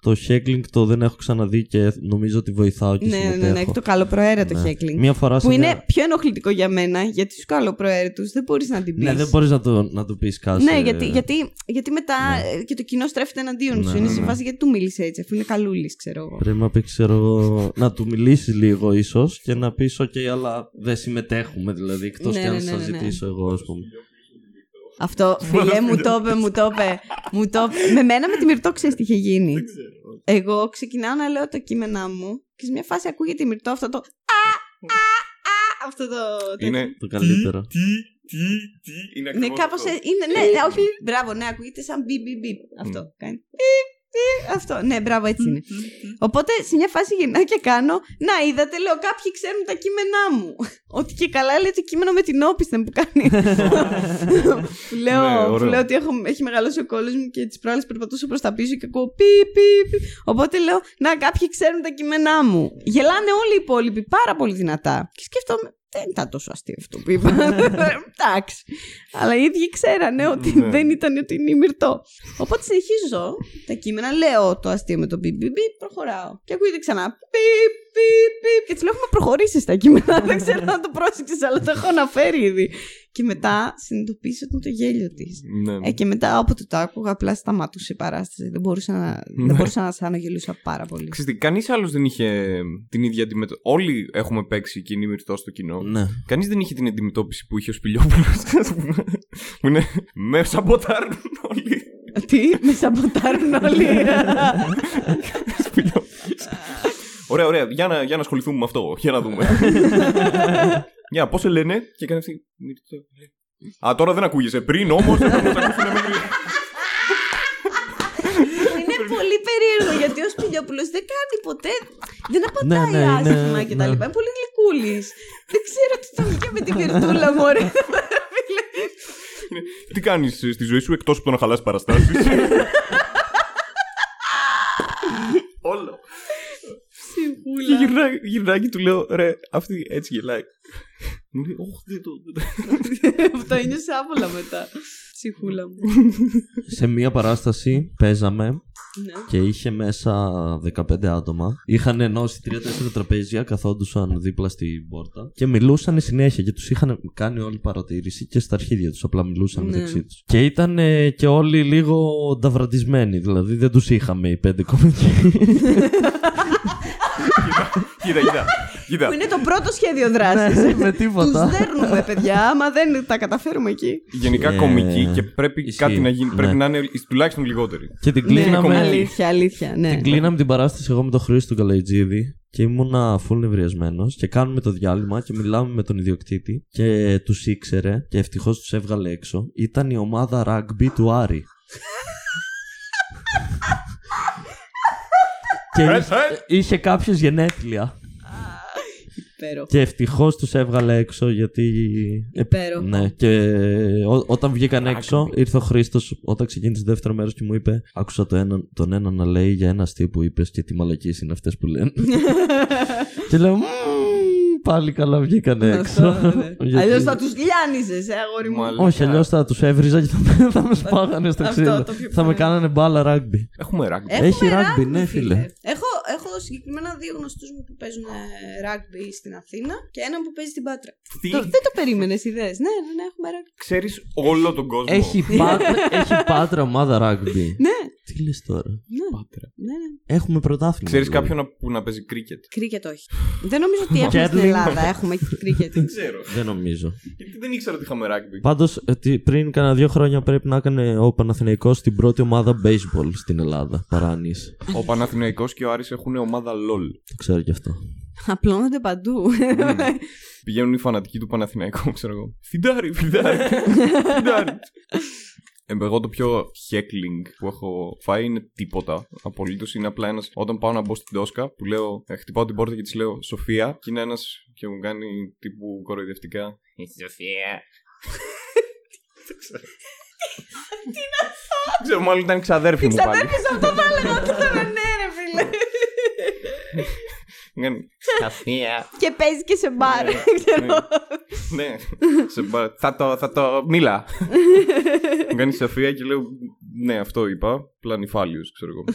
το heckling το δεν έχω ξαναδεί και νομίζω ότι βοηθάω και ναι, ναι, συμμετέχω. ναι, το καλοπροαίρετο Ναι. χέκλινγκ. Μία φορά σε Που είναι μια- πιο ενοχλητικό για μένα, γιατί στους καλοπροαίρετους δεν μπορείς να την πεις. Ναι, δεν μπορείς να το, να το πεις κάτι. Ναι, γιατί, γιατί, γιατί μετά Ναι. ε, και το κοινό στρέφεται εναντίον Ναι, σου. Είναι ναι, σε ναι. φάση γιατί του μίλησε έτσι, αφού είναι καλούλης, ξέρω εγώ. Πρέπει να πεις, ξέρω εγώ, να του μιλήσεις λίγο ίσως και να πεις: OK, αλλά δεν συμμετέχουμε δηλαδή. Εκτός Ναι, και αν ναι, σας ναι, ναι, ναι. ζητήσω εγώ, ας πούμε. Αυτό, φίλε, μου το είπε, μου το είπε. Μου το είπε. Με μένα με τη Μυρτό ξέρεις τι είχε γίνει. Εγώ ξεκινάω να λέω τα κείμενά μου και σε μια φάση ακούγεται η Μυρτό αυτό το. Α, α, α, αυτό το. τέτοιο. Είναι. Το καλύτερο. Τι, τι, τι. Είναι Ναι, ακριβώς κάπως. αυτό. Είναι, ναι, όχι. Μπράβο, ναι, ακούγεται σαν μπιπ, μπιπ, μπιπ. Αυτό κάνει. Πι, αυτό. Ναι, μπράβο, έτσι είναι. Οπότε σε μια φάση γυρνάω και κάνω. Να, είδατε, λέω, κάποιοι ξέρουν τα κείμενά μου. Ότι και καλά λέει το κείμενο με την όπισθεν που κάνει. που λέω, Ναι, που ωραίο. λέω ότι έχω, έχει μεγαλώσει ο κόλλο μου και τις προάλλες περπατούσα προς τα πίσω και ακούω πι, πι, πι. Οπότε λέω, Να, κάποιοι ξέρουν τα κείμενά μου. Γελάνε όλοι οι υπόλοιποι πάρα πολύ δυνατά. Και σκέφτομαι, δεν ήταν τόσο αστείο αυτό που είπα. Εντάξει. Αλλά οι ίδιοι ξέρανε ότι Ναι. δεν ήταν ότι είναι ημιρτό. Οπότε συνεχίζω τα κείμενα, λέω το αστείο με το πιπ, πιπ, πιπ, προχωράω. Και ακούγεται ξανά πιπ, πιπ, πιπ. Και τη λέω: Έχουμε προχωρήσει στα κείμενα. δεν ξέρω αν το πρόσεξες, αλλά το έχω αναφέρει ήδη. Και μετά συνειδητοποίησα ότι είναι το γέλιο της. Ναι. Ε, και μετά όποτε το άκουγα, απλά σταματούσε η παράσταση. Δεν μπορούσα να, Ναι. δεν μπορούσα να σανογελούσα πάρα πολύ. Ξέρετε, κανείς άλλος δεν είχε την ίδια αντιμετώπιση. Όλοι έχουμε παίξει κοινή μυρτό στο κοινό. Ναι. Κανείς δεν είχε την αντιμετώπιση που είχε ο Σπιλιόπουλο. που είναι. Με σαμποτάρουν όλοι. Τι, με σαμποτάρουν όλοι. Σπιλιόπουλος. Ωραία, ωραία. Για να, για να ασχοληθούμε με αυτό. Για να δούμε. Για πώς σε λένε; Και έκανε αυτή. μυρτό. Α, τώρα δεν ακούγεσαι. Πριν όμως δεν θα μας ακούσουνε μέχρι. είναι πολύ περίεργο γιατί ο Σπηλιόπουλος δεν κάνει ποτέ. Δεν απαντάει Ναι, ναι, είναι- άσχημα και τα ναι. λοιπά. Είναι πολύ γλυκούλης. δεν ξέρω τι θα βγει με τη βυρτούλα μου, ωραία. Τι κάνεις στη ζωή σου εκτός από το να χαλάσει παραστάσεις; Όλο. Και γυρνάει, γυρνάει και του λέω, ρε, αυτή έτσι γελάει. Μου λέει, Όχι, δεν το. δεν το». Αυτό είναι άβολα μετά. Ψυχούλα μου. Σε μία παράσταση παίζαμε ναι. και είχε μέσα 15 άτομα. Είχαν ενώσει 3-4 τραπέζια, καθόντουσαν δίπλα στην πόρτα και μιλούσαν συνέχεια και τους είχαν κάνει όλη παρατήρηση και στα αρχίδια τους. Απλά μιλούσαν Ναι. μεταξύ τους. Και ήταν ε, και όλοι λίγο νταβραντισμένοι, δηλαδή δεν τους είχαμε οι πέντε κομικοί. Κοίτα, κοίτα. κοίτα. Που είναι το πρώτο σχέδιο δράσης. Ναι, με Τους τίποτα. δέρνουμε, παιδιά, άμα δεν τα καταφέρουμε εκεί. Γενικά Ε, κομική και πρέπει ισχύει. κάτι να γίνει. Ναι. Πρέπει να είναι τουλάχιστον λιγότεροι. Και την Ναι, κλείναμε. αλήθεια, αλήθεια. Ναι. Την κλείναμε την παράσταση εγώ με τον Χρήστο Καλαϊτζίδη και ήμουνα full νευριασμένος και κάνουμε το διάλειμμα και μιλάμε με τον ιδιοκτήτη και τους ήξερε και ευτυχώς τους έβγαλε έξω. Ήταν η ομάδα rugby του Άρη. Και Ε, είχε, είχε κάποιος γενέθλια. Υπέροχο. Και ευτυχώς τους έβγαλε έξω γιατί. Υπέροχο. Ναι, και ό- όταν βγήκαν έξω, ήρθε ο Χρήστος όταν ξεκίνησε το δεύτερο μέρος και μου είπε: Άκουσα το ένα, τον ένα να λέει για ένα αστείο που είπες και τι μαλακίες είναι αυτές που λένε. και λέω: «Μμμ, Πάλι καλά βγήκαν έξω. Γιατί- Αλλιώς θα τους λιάνιζες, ε, αγόρι μου. Μάλιστα. Όχι, αλλιώς θα τους έβριζα και θα, θα με σπάγανε στο Αυτό, ξύλο. το πιο Θα με πιθανό. κάνανε μπάλα ράγκμπι. Έχουμε ράγκμπι. Έχουμε Έχει rugby, rugby, ναι, φίλε. Έχω, έχω συγκεκριμένα δύο γνωστούς μου που παίζουν ράγμπι στην Αθήνα και έναν που παίζει στην Πάτρα. Τι; Το, δεν το περίμενες, ιδέε. Ναι, ναι, ναι, έχουμε ράγμπι. ξέρεις όλο τον κόσμο. Έχει, πάτρα, έχει πάτρα ομάδα ράγκμπι. Ναι, Τι λες τώρα; ναι, Πάτρα. ναι, ναι. Έχουμε πρωτάθλημα. Ξέρεις δηλαδή. κάποιον να- που να παίζει κρίκετ; Κρίκετ όχι. δεν νομίζω ότι έχουμε στην Κέρλινγκ. Ελλάδα. Έχουμε κρίκετ. Ξέρω. Δεν νομίζω. Γιατί δεν ήξερα ότι είχαμε ράγκμπι. Πάντως, πριν κάνα δύο χρόνια πρέπει να έκανε ο Παναθηναϊκός την πρώτη ομάδα baseball στην Ελλάδα. Παράνης. Ο Παναθηναϊκός και ο Άρης έχουν ομάδα LOL. Το ξέρω κι αυτό. Απλώνονται παντού. Πηγαίνουν οι φανατικοί του Παναθηναϊκού, ξέρω εγώ. Φιντάρι, φιντάρι. φιντάρι. Ε, εγώ το πιο heckling που έχω φάει είναι τίποτα. Απολύτως είναι απλά ένας. Όταν πάω να μπω στην τόσκα που λέω, ε, χτυπάω την πόρτα και της λέω Σοφία, και είναι ένας και μου κάνει τύπου κοροϊδευτικά. «Ε, Σοφία. Δεν ξέρω. Τι είναι αυτό! Ξέρω, μάλλον ήταν ξαδέρφη μου πάλι. Ξαδέρφη αυτό θα έλεγα τώρα. Ναι, ρε φίλε. Μου κάνει Σοφία. Και παίζει και σε μπαρ. ξέρω. Ναι, σε μπα- θα, το, θα το μίλα. Μου κάνει Σοφία και λέω Ναι, αυτό είπα. Πλανυφάλιος, ξέρω εγώ.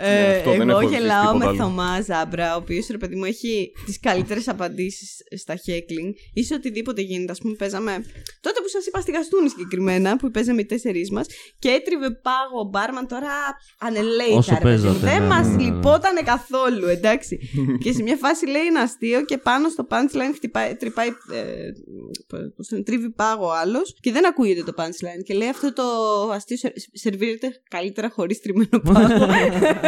Ναι, Ε, αυτό, δεν εγώ έχω ζήσει γελάω τίποτα με άλλο. Θωμά Ζάμπρα, ο οποίος ρε παιδί μου έχει τις καλύτερες απαντήσεις στα heckling ή σε οτιδήποτε γίνεται. Α πούμε, παίζαμε. Τότε που σας είπα στη Γαστούνη συγκεκριμένα, που παίζαμε οι τέσσερις μας και έτριβε πάγο ο μπάρμαν τώρα ανελέητα. Όσο ρε παιδί μου. παίζατε, Δεν ναι, μας ναι, ναι. λυπότανε καθόλου, εντάξει. και σε μια φάση λέει ένα αστείο και πάνω στο punchline χτυπάει, τρυπάει. Ε, πώς το λένε, τρίβει πάγο ο άλλος και δεν ακούγεται το punchline. Και λέει αυτό το αστείο σε- σερβίρεται καλύτερα χωρίς τριμμένο πάγο.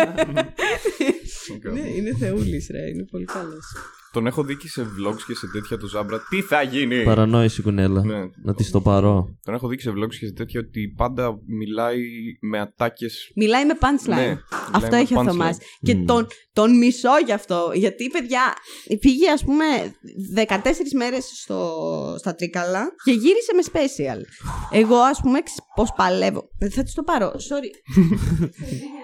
ναι, είναι θεούλης ρε, είναι πολύ καλός. Τον έχω δει και σε vlogs και σε τέτοια το Ζάμπρα. Τι θα γίνει! Παρανόηση κουνέλα. Ναι. Να τη το παρώ. Τον έχω δει και σε vlogs και σε τέτοια ότι πάντα μιλάει με ατάκες. Μιλάει με punchline. Ναι, αυτό μιλάει έχει με ο punchline. Θωμάς. Και Μμμ. τον, τον μισώ γι' αυτό. Γιατί, παιδιά, πήγε ας πούμε 14 μέρες στο, στα Τρίκαλα και γύρισε με special. Εγώ ας πούμε ξέρεις πώς παλεύω. Ε, Θα της το πάρω. Sorry.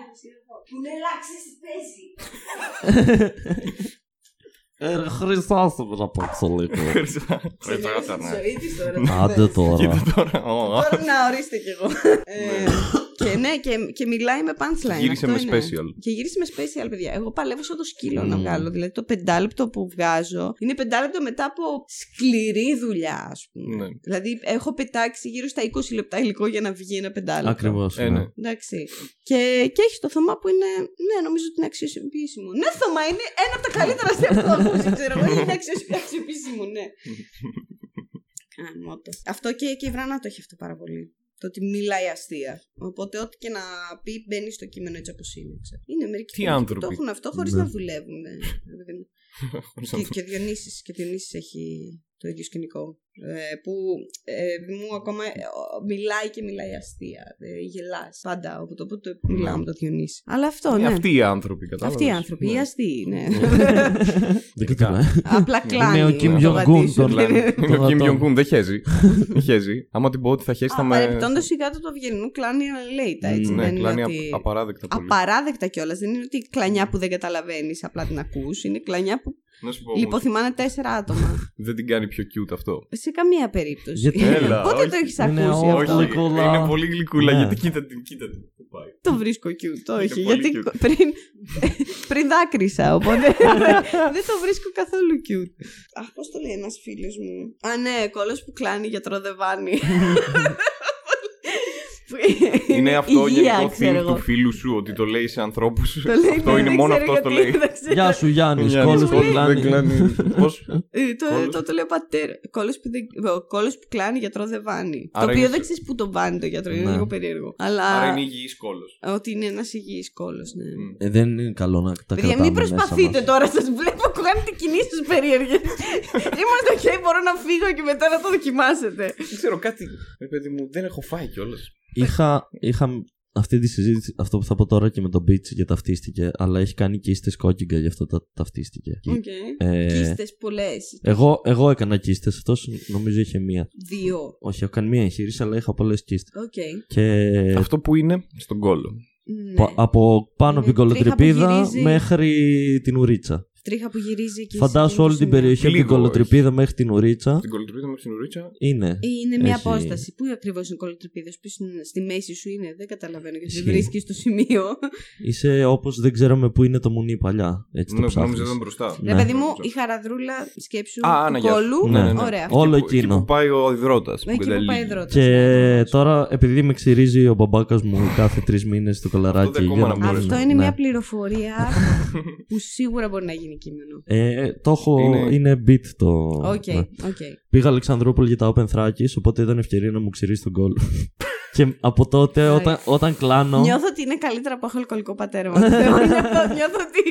Που ναι, ξέρεις τι παίζει. Ε, Χρυσάστε με να παίξω λίγο. Χρυσάτα, ναι. Ζωή της τώρα. Άντε τώρα. Κοίτα τώρα. ω, ω. Τώρα να ορίστε κι εγώ. Ε, και ναι, και, και μιλάει με punchline. Γύρισε αυτό με είναι. special. Και γύρισε με special, παιδιά. Εγώ παλεύω σαν το σκύλο να Μμμ. βγάλω. Δηλαδή το πεντάλεπτο που βγάζω είναι πεντάλεπτο μετά από σκληρή δουλειά, ας πούμε. Ναι. Δηλαδή έχω πετάξει γύρω στα 20 λεπτά υλικό για να βγει ένα πεντάλεπτο. Ακριβώς. Ε, ναι. Εντάξει. Και, και έχει το Θωμά που είναι. Ναι, νομίζω ότι είναι αξιοποιήσιμο. Ναι, Θωμά, είναι ένα από τα καλύτερα αστεία που έχω ακούσει. Ξέρω εγώ. Είναι αξιο- αξιοποιήσιμο, ναι. Γαμώτο. Αυτό και, και η Βρανά το έχει αυτό πάρα πολύ. Το ότι μιλάει αστεία. Οπότε, ό,τι και να πει, μπαίνει στο κείμενο έτσι όπως είναι. ξέρω. Είναι μερικοί Τι φίλοι που άνθρωποι. Το έχουν αυτό χωρίς Ναι. να δουλεύουν. ε, ρε παιδί μου. και, και ο Διονύσης, και ο Διονύσης έχει το ίδιο σκηνικό. Ε, που ε, μου ακόμα ε, ο- μιλάει και μιλάει αστεία. Ε, γελάς πάντα από το που το μιλάω με τον Διονύση. Αλλά αυτό, Ε, ναι. Αυτοί οι άνθρωποι, κατάλαβες. Αυτοί οι άνθρωποι, οι Ναι. αστείοι, ναι. Δεν κοιτάμε. Απλά κλάνει. ο Kim το Jong-un γατί σου. τον Είναι ο Τον Kim ατόμο. Jong-un, δεν χέζει. Δεν χέζει. Άμα την πω ότι θα χέσει, θα Α, με. Παρεπιπτόντω η γάτα του Αυγερινού κλάνει αλέητα, έτσι. Ναι, δεν είναι κλάνει ότι... απ- απαράδεκτα πολύ. Απαράδεκτα κιόλας. Δεν είναι ότι κλανιά που δεν καταλαβαίνεις, απλά την ακούς. Είναι κλανιά που Να σου πω. όμως, λιποθυμάνε τέσσερα άτομα. Δεν την κάνει πιο cute αυτό. Σε καμία περίπτωση. Γιατί- Έλα, Πότε όχι. το έχεις Είναι ακούσει όχι. αυτό; Όχι, γλυκούλα. είναι πολύ γλυκούλα. Ναι. Γιατί κοίτα την, κοίτα την. Πού πάει. Το βρίσκω cute, όχι. πολύ Γιατί cute. πριν, πριν δάκρυσα, οπότε δεν το βρίσκω καθόλου cute. Αχ, πώς το λέει ένας φίλος μου; Α, ναι, κόλος που κλάνει για τροδεβάνι. Είναι αυτό υγεία, γενικό ξέρω theme εγώ. του φίλου σου ότι το λέει σε ανθρώπους. Το λέει, Αυτό ναι, είναι δεν μόνο ξέρω αυτό το γιατί, λέει. δεν ξέρω. Γεια σου Γιάννης, Γιάννης, κόλλος που κόλλος κλάνει. δεν κλάνει. Πώς; Ε, το, Κώλος. το, το λέει ο πατέρα. Κώλος που, δεν- ο κώλος που κλάνει γιατρό δεν βάνει. Άρα το οποίο είναι- δεν ξέρεις που τον βάνει το γιατρό. Είναι Ναι. λίγο περίεργο. Αλλά Άρα είναι υγιής κώλος. ότι είναι ένας υγιής κώλος. Ναι. Ε, δεν είναι καλό να τα Παιδιά, κρατάμε μην μέσα προσπαθείτε μας. τώρα, σας βλέπω κάνετε κινήσεις περίεργες. Είμαστε ok, μπορώ να φύγω και μετά να το δοκιμάσετε. Δεν ξέρω κάτι. Ρε παιδί μου, δεν έχω φάει κιόλας. Είχα, είχα αυτή τη συζήτηση, αυτό που θα πω τώρα και με τον Beach και ταυτίστηκε, αλλά έχει κάνει και είστε κόκκυγα, γι' αυτό τα, ταυτίστηκε. Οκ. Ε, Κύστες πολλές. εγώ, εγώ έκανα κύστες, αυτός νομίζω είχε μία. Δύο. Όχι, έχω κάνει μία εγχείρηση, αλλά είχα πολλές κύστες. Οκ. Και Αυτό που είναι στον κώλο. Ναι. πα- από πάνω από την Είναι τρίχα που κωλοτρυπίδα γυρίζει. μέχρι την ουρίτσα. Τρίχα που γυρίζει εκεί. Φαντάσου σε όλη την σημείο. περιοχή από την Λίγο, κωλοτρυπίδα μέχρι την ουρίτσα. Την κωλοτρυπίδα με την ουρίτσα. Είναι. Ή είναι μια Έχει- απόσταση. Πού ακριβώς είναι κωλοτρυπίδες, πού είναι; Στη μέση σου είναι, δεν καταλαβαίνω γιατί δεν Ισχύει. βρίσκεις το σημείο. Είσαι όπως δεν ξέραμε πού είναι το μουνί παλιά. Έτσι το Ναι, ψάχνεις. Νόμιζα ήταν μπροστά. Ναι. Ρε παιδί μου, η χαραδρούλα σκέψου Α, του ναι, γεια σου. κώλου. Ναι, ναι, ναι. Ωραία. Όλο Εκεί που- εκείνο. Εκεί που πάει ο ιδρώτας. Εκεί που πάει δρότα. Και τώρα, επειδή με ξυρίζει ο μπαμπάκας μου κάθε τρεις μήνες το κωλαράκι. Αυτό δεν ακόμα για να μην- μπορείς. Αυτό είναι ναι. μια πληροφορία που σίγουρα μπορεί να γίνει κείμενο. Ε, το έχω, Είναι- είναι, bit το. Οκ, ναι. οκ. Πήγα Αλεξανδρούπολη για τα open Θράκης, οπότε ήταν ευκαιρία να μου ξυρίσει τον κώλο. και από τότε, όταν, όταν κλάνω. Νιώθω ότι είναι καλύτερα που έχω αλκοολικό πατέρα μου. νιώθω, νιώθω ότι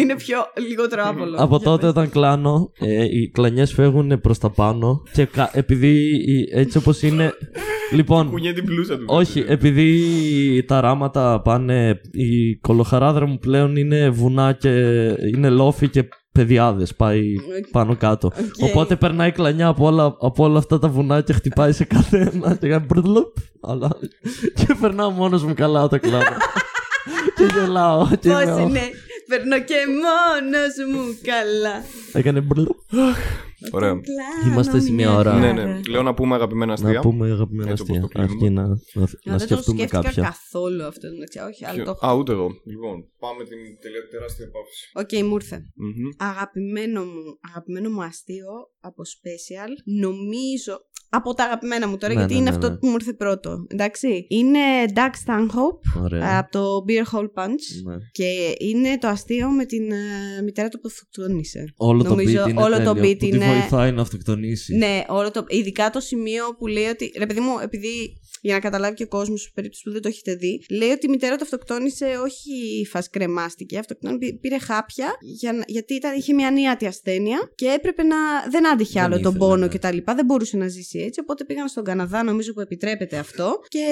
είναι πιο λιγότερο άβολο. Από Για τότε πες. όταν κλάνω, ε, οι κλανιές φεύγουν προς τα πάνω και κα- επειδή η- έτσι όπως είναι... λοιπόν, Κουνιέται η μπλούζα του. όχι, επειδή τα ράματα πάνε... Η κωλοχαράδρα μου πλέον είναι βουνά και είναι λόφοι και πεδιάδες, πάει πάνω κάτω. Οκ. Οπότε περνάει κλανιά από όλα, από όλα αυτά τα βουνά και χτυπάει σε κάθε ένα και κάνει μπρλουπ, αλλά και περνάω μόνος μου καλά όταν κλάνω. και γελάω. Και Πώς είμαι, «Ωχ». είναι; Περνώ και μόνος μου καλά. Έκανε μπρλουπ. Ωραία. Κλάνω Είμαστε σε μια μια ώρα. Ναι, χαρά. ναι. Λέω να πούμε αγαπημένα αστεία. Να πούμε αγαπημένα Έτσι όπως αστεία. το κλείνουμε. Αρκεί να, να, Α, να δεν το σκεφτούμε σκέφτηκα κάποια. καθόλου αυτό. εντάξει, Όχι, αλλά το έχω. Α, ούτε εγώ. Λοιπόν, πάμε την τελε- τεράστια παύση. Οκ, μου ήρθε. Μμμ. Αγαπημένο μου, αγαπημένο μου αστείο από special. Νομίζω. Από τα αγαπημένα μου τώρα, Ναι, γιατί ναι, είναι ναι, αυτό ναι. που μου ήρθε πρώτο. Εντάξει. Είναι Doug Stanhope Ωραία. από το Beer Hole Punch. Ναι. Και είναι το αστείο με την ε, μητέρα του που αυτοκτόνησε. Όλο το Νομίζω beat είναι όλο το τέλειο, beat που είναι- τη βοηθάει να αυτοκτονήσει. Ναι, όλο το, ειδικά το σημείο που λέει ότι. Ρε παιδί μου, επειδή για να καταλάβει και ο κόσμος, σε περίπτωση που δεν το έχετε δει, λέει ότι η μητέρα του αυτοκτόνησε, όχι φας κρεμάστηκε. Αυτοκτόνησε, πήρε χάπια για, να- γιατί ήταν, είχε μια ανίατη ασθένεια και έπρεπε να. Δεν άντυχε Δεν άλλο τον ήθελε, πόνο ναι. κτλ. Δεν μπορούσε να ζήσει έτσι. Οπότε πήγαν στον Καναδά, νομίζω που επιτρέπεται αυτό. Και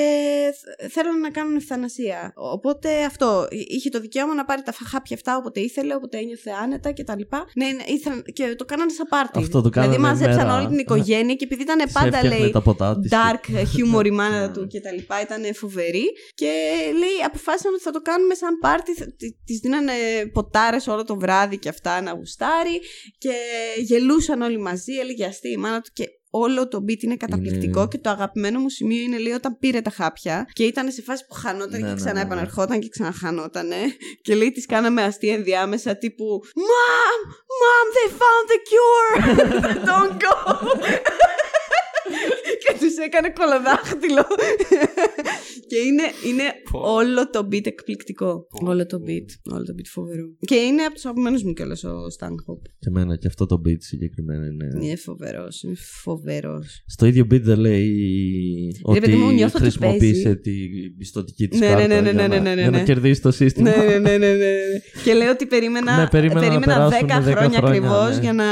θ- θέλουν να κάνουν ευθανασία. Οπότε αυτό. Είχε το δικαίωμα να πάρει τα χάπια αυτά όποτε ήθελε, όποτε ένιωθε άνετα κτλ. Ναι, ναι, ήθελαν, και το κάνανε σαν πάρτι. Αυτό το Δηλαδή κάνανε μάζεψαν μέρα. όλη την οικογένεια και επειδή ήταν Της πάντα έφτιαχνε λέει τα ποτά της. dark humor η μάνα του και τα λοιπά, ήταν φοβερή και λέει αποφάσισαν ότι θα το κάνουμε σαν πάρτι, θα- τη- της δίνανε ποτάρες όλο το βράδυ και αυτά να γουστάρει και γελούσαν όλοι μαζί, έλεγε αστεί η μάνα του και όλο το beat είναι καταπληκτικό Είναι- και το αγαπημένο μου σημείο είναι λέει όταν πήρε τα χάπια και ήταν σε φάση που χανόταν Ναι, και ναι, ξανά ναι, ναι. επαναρχόταν και ξαναχανότανε και λέει τις κάναμε αστεία ενδιάμεσα τύπου Mom! Mom! They found the cure! Don't go! Και τους έκανε κολοδάχτυλο. και είναι, είναι Πω. όλο το beat εκπληκτικό. όλο το beat. Όλο το beat φοβερό. Και είναι από τους αγαπημένους μου κιόλας ο Stanhope. Και εμένα και αυτό το beat συγκεκριμένα είναι. Είναι φοβερός. Είναι φοβερός. Στο ίδιο beat δεν λέει ότι παιδί μου, νιώθω ότι χρησιμοποίησε παίζει. την πιστοτική της Ναι, ναι, κάρτα ναι, ναι, για, ναι, να, ναι, ναι, για να ναι. κερδίσει το σύστημα. ναι, ναι, ναι, ναι, ναι. Και λέει ότι περίμενα, Ναι, περίμενα να 10 περάσουν 10 χρόνια χρόνια, ακριβώς ναι. για να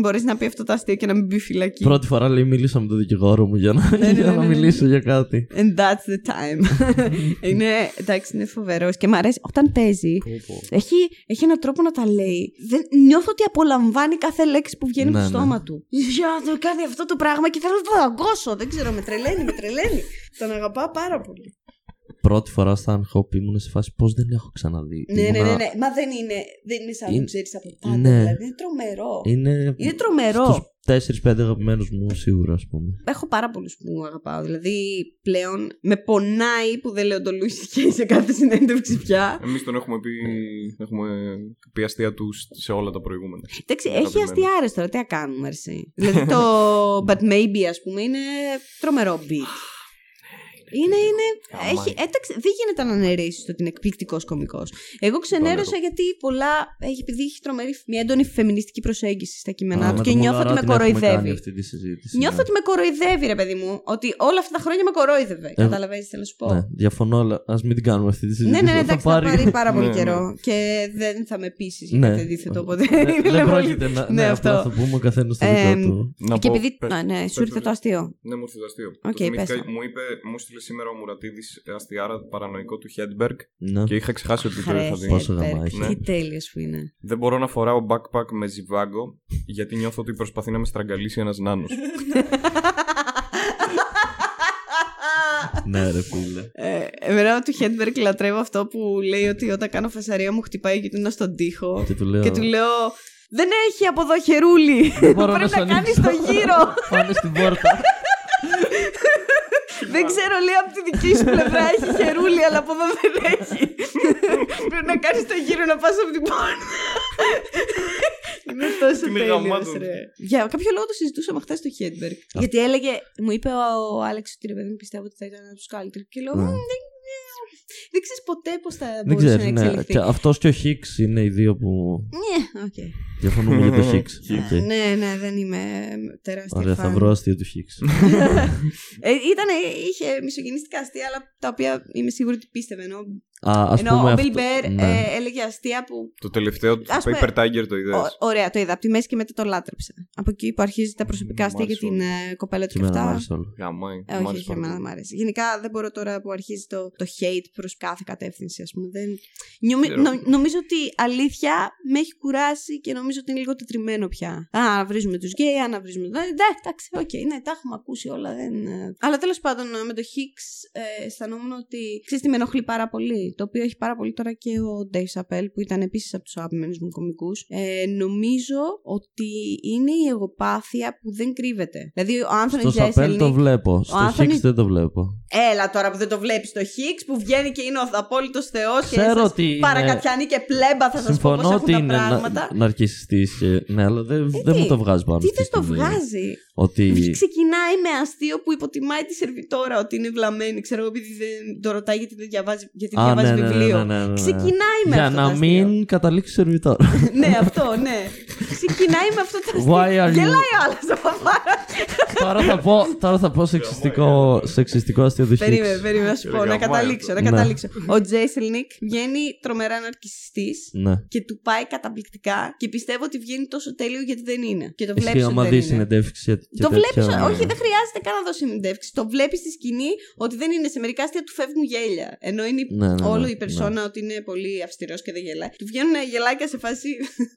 μπορέσει να πει αυτό το αστείο και να μην μπει φυλακή. Πρώτη φορά λέει μίλησα με τον δικηγόρο μου για να, Ναι, ναι, για ναι, να ναι, ναι. μιλήσω για κάτι. And that's the time. είναι, εντάξει, είναι φοβερός. Και μ' αρέσει όταν παίζει. Έχει, έχει έναν τρόπο να τα λέει. Δεν, νιώθω ότι απολαμβάνει κάθε λέξη που βγαίνει Ναι, από το ναι. στόμα του. Για να το κάνει αυτό το πράγμα και θέλω να το δαγκώσω. Δεν ξέρω, με τρελαίνει, με τρελαίνει. Τον αγαπάω πάρα πολύ. Πρώτη φορά στα Unhop ήμουν σε φάση πώς δεν έχω ξαναδεί. Ναι, ναι, ναι, Ήμουνα- ναι. Μα δεν είναι, δεν είναι σαν να το Είναι- ξέρεις από πάντα. ναι. Δηλαδή είναι τρομερό. Είναι, Είναι τρομερό. Στους 4-5 αγαπημένους μου σίγουρα, ας πούμε. Έχω πάρα πολλούς που αγαπάω. Δηλαδή πλέον με πονάει που δεν λέω το Louis C.K. σε κάθε συνέντευξη πια. Εμείς τον έχουμε πει, έχουμε πει αστεία του σε όλα τα προηγούμενα. Εντάξει, Είναι έχει αγαπημένο. αστιάρε τώρα, τι να κάνουμε, αρσί. δηλαδή το But Maybe, ας πούμε, είναι τρομερό beat. Είναι, είναι. Γαμάει. Έχει, εντάξει, δεν γίνεται να αναιρέσεις ότι είναι εκπληκτικός κωμικός. Εγώ ξενέρωσα γιατί πολλά. Έχει, επειδή έχει τρομερή, μια έντονη φεμινιστική προσέγγιση στα κείμενά Α, του με και το νιώθω ότι με Μολαρά την έχουμε κάνει κοροϊδεύει. αυτή τη συζήτηση. Νιώθω ναι. ότι με κοροϊδεύει, ρε παιδί μου. Ότι όλα αυτά τα χρόνια με κορόιδευε. Εγώ- Καταλαβαίνεις, θέλω να σου πω. Ναι, διαφωνώ, αλλά ας μην την κάνουμε αυτή τη συζήτηση. Ναι, ναι, ναι, θα εντάξει, θα πάρει- πάρει πάρα πολύ Ναι, ναι. καιρό και δεν θα με πείσει για Ναι. κάτι αντίθετο. Οπότε Ε, είναι Δεν λίγο- πρόκειται να. Ναι, Ναι, αυτό. απλά θα πούμε ο καθένας το δικό Εμ, του. Να Και πω- επειδή. πε- Α, ναι, πες σου ήρθε το. το αστείο. Ναι, μου ήρθε το αστείο. Οκ, Το θυμήθηκα, πες το. μου, είπε, μου στείλε σήμερα ο Μουρατίδης αστειάρα παρανοϊκό του Hedberg Ναι. και είχα ξεχάσει ότι το Χρέ, είχα δει. Πόσο Hedberg, γαμά έχει. Τι τέλειος που είναι. Δεν μπορώ να φοράω backpack με ζιβάγκο γιατί νιώθω ότι προσπαθεί να με στραγγαλίσει ένας νάνος. Ναι, ρε φίλε. Ε, εμένα του Χέντμπεργκ λατρεύω αυτό που λέει ότι όταν κάνω φασαρία μου χτυπάει και του είναι στον τοίχο. Και του λέω. Και του λέω. Δεν έχει από εδώ χερούλι. Μπορώ Πρέπει σου να κάνει ανοίξω. το γύρο. Πάνε στην πόρτα. δεν ξέρω, λέει από τη δική σου πλευρά έχει χερούλι, αλλά από εδώ δεν έχει. Πρέπει να κάνεις το γύρο να πας από την πόρτα. Είναι τόσο Είναι τέλειος, γαμάτος. ρε. Για κάποιο λόγο το συζητούσαμε χθες στο Hedberg. Γιατί έλεγε, μου είπε ο, ο Άλεξ ότι ρε παιδί μου πιστεύω ότι θα ήταν από τους καλύτερους. Και λέω, Ναι. «Μμ, δεν, δεν ξέρεις ποτέ πώς θα Δεν μπορούσε να ξέρει, ναι. εξελιχθεί. Και αυτός και ο Hicks είναι οι δύο που Ναι, οκ. διαφωνούμε για το Hicks. OK. Ναι, ναι, δεν είμαι τεράστια Ωραία, θα φαν. βρω αστείο του Hicks. Ε, ήταν, είχε μισογενιστικά αστεία, αλλά τα οποία είμαι σίγουρη ότι πίστευε. Ενώ, Α, ας ενώ πούμε ο Bill αυτό- Bear ναι. ε, έλεγε αστεία που. το τελευταίο του Ας πούμε- Paper Tiger το είδες; Ω- ωραία, το είδα. Από τη μέση και μετά το λάτρεψε. Από εκεί που αρχίζει τα προσωπικά αστεία για Μάλιστα. την ε, κοπέλα του Και και εμένα μου αυτά. άρεσε όλο. Γαμάει. Ε, όχι, όχι, εμένα δεν μ' άρεσε. Γενικά δεν μπορώ τώρα που αρχίζει το, το hate προς κάθε κατεύθυνση, ας πούμε. Δεν... Νομι- Ξέρω. νο- νομίζω ότι αλήθεια με έχει κουράσει και νομίζω ότι είναι λίγο τετριμένο πια. Α, να βρίζουμε τους γκέι, α, να βρίζουμε. Ε, ναι, εντάξει, οκ, ναι, τα έχουμε ακούσει όλα. Δεν... ε. Αλλά τέλος πάντων με το Hicks ε, αισθανόμουν ότι. ξέρεις τι με ενοχλεί πάρα πολύ. Το οποίο έχει πάρα πολύ τώρα και ο Dave Chappelle που ήταν επίσης από τους αγαπημένους μου κομικούς. Ε, νομίζω ότι είναι η εγωπάθεια που δεν κρύβεται. Δηλαδή ο Άνθονη Στο Σαπέλ το βλέπω. Στο Anthony- Χίξ δεν το βλέπω. Έλα τώρα που δεν το βλέπεις το Higgs που βγαίνει και είναι ο απόλυτο Θεός και Ξέρω σας ότι είναι- παρακατιάνει και πλέμπα θα σας πω Συμφωνώ πώ έχουν ότι τα είναι πράγματα. να, ναρκιστής και... Ναι, αλλά δεν, δεν τι; μου το βγάζει πάνω. Τι αυτή δεν το τη στιγμή. βγάζει; Ότι... Ξεκινάει με αστείο που υποτιμάει τη σερβιτόρα ότι είναι βλαμμένη. Ξέρω εγώ επειδή δεν το ρωτάει γιατί δεν διαβάζει, γιατί Α, διαβάζει ναι, ναι, ναι, βιβλίο. ναι, ναι, ναι. Ξεκινάει με Για αυτό. να το αστείο. μην καταλήξει σερβιτόρα. ναι, αυτό, ναι. Ξεκινάει με αυτό το αστείο. Why are you- Γελάει ο άλλος από πάνω. Τώρα, θα πω, τώρα θα πω σεξιστικό, σεξιστικό αστείο του Περίμενε, Higgs. περίμενε να σου πω, να Γαμάει καταλήξω, αυτό. να Ναι. καταλήξω. Ο Jeselnik βγαίνει τρομερά ναρκισσιστής Ναι. και του πάει καταπληκτικά και πιστεύω ότι βγαίνει τόσο τέλειο γιατί δεν είναι. Και το Ισχύει βλέπεις ότι άμα δεν δει είναι. συνεντεύξεις και Το τέτοια, βλέπεις. ναι. Όχι, δεν χρειάζεται καν να δώσει συνεντεύξεις. Το βλέπεις στη σκηνή ότι δεν είναι. Σε μερικά αστεία του φεύγουν γέλια. Ενώ είναι Ναι, ναι, ναι, όλο η ναι. περσόνα ότι είναι πολύ αυστηρός και δεν γελάει. Του βγαίνουν γελάκια σε φάση.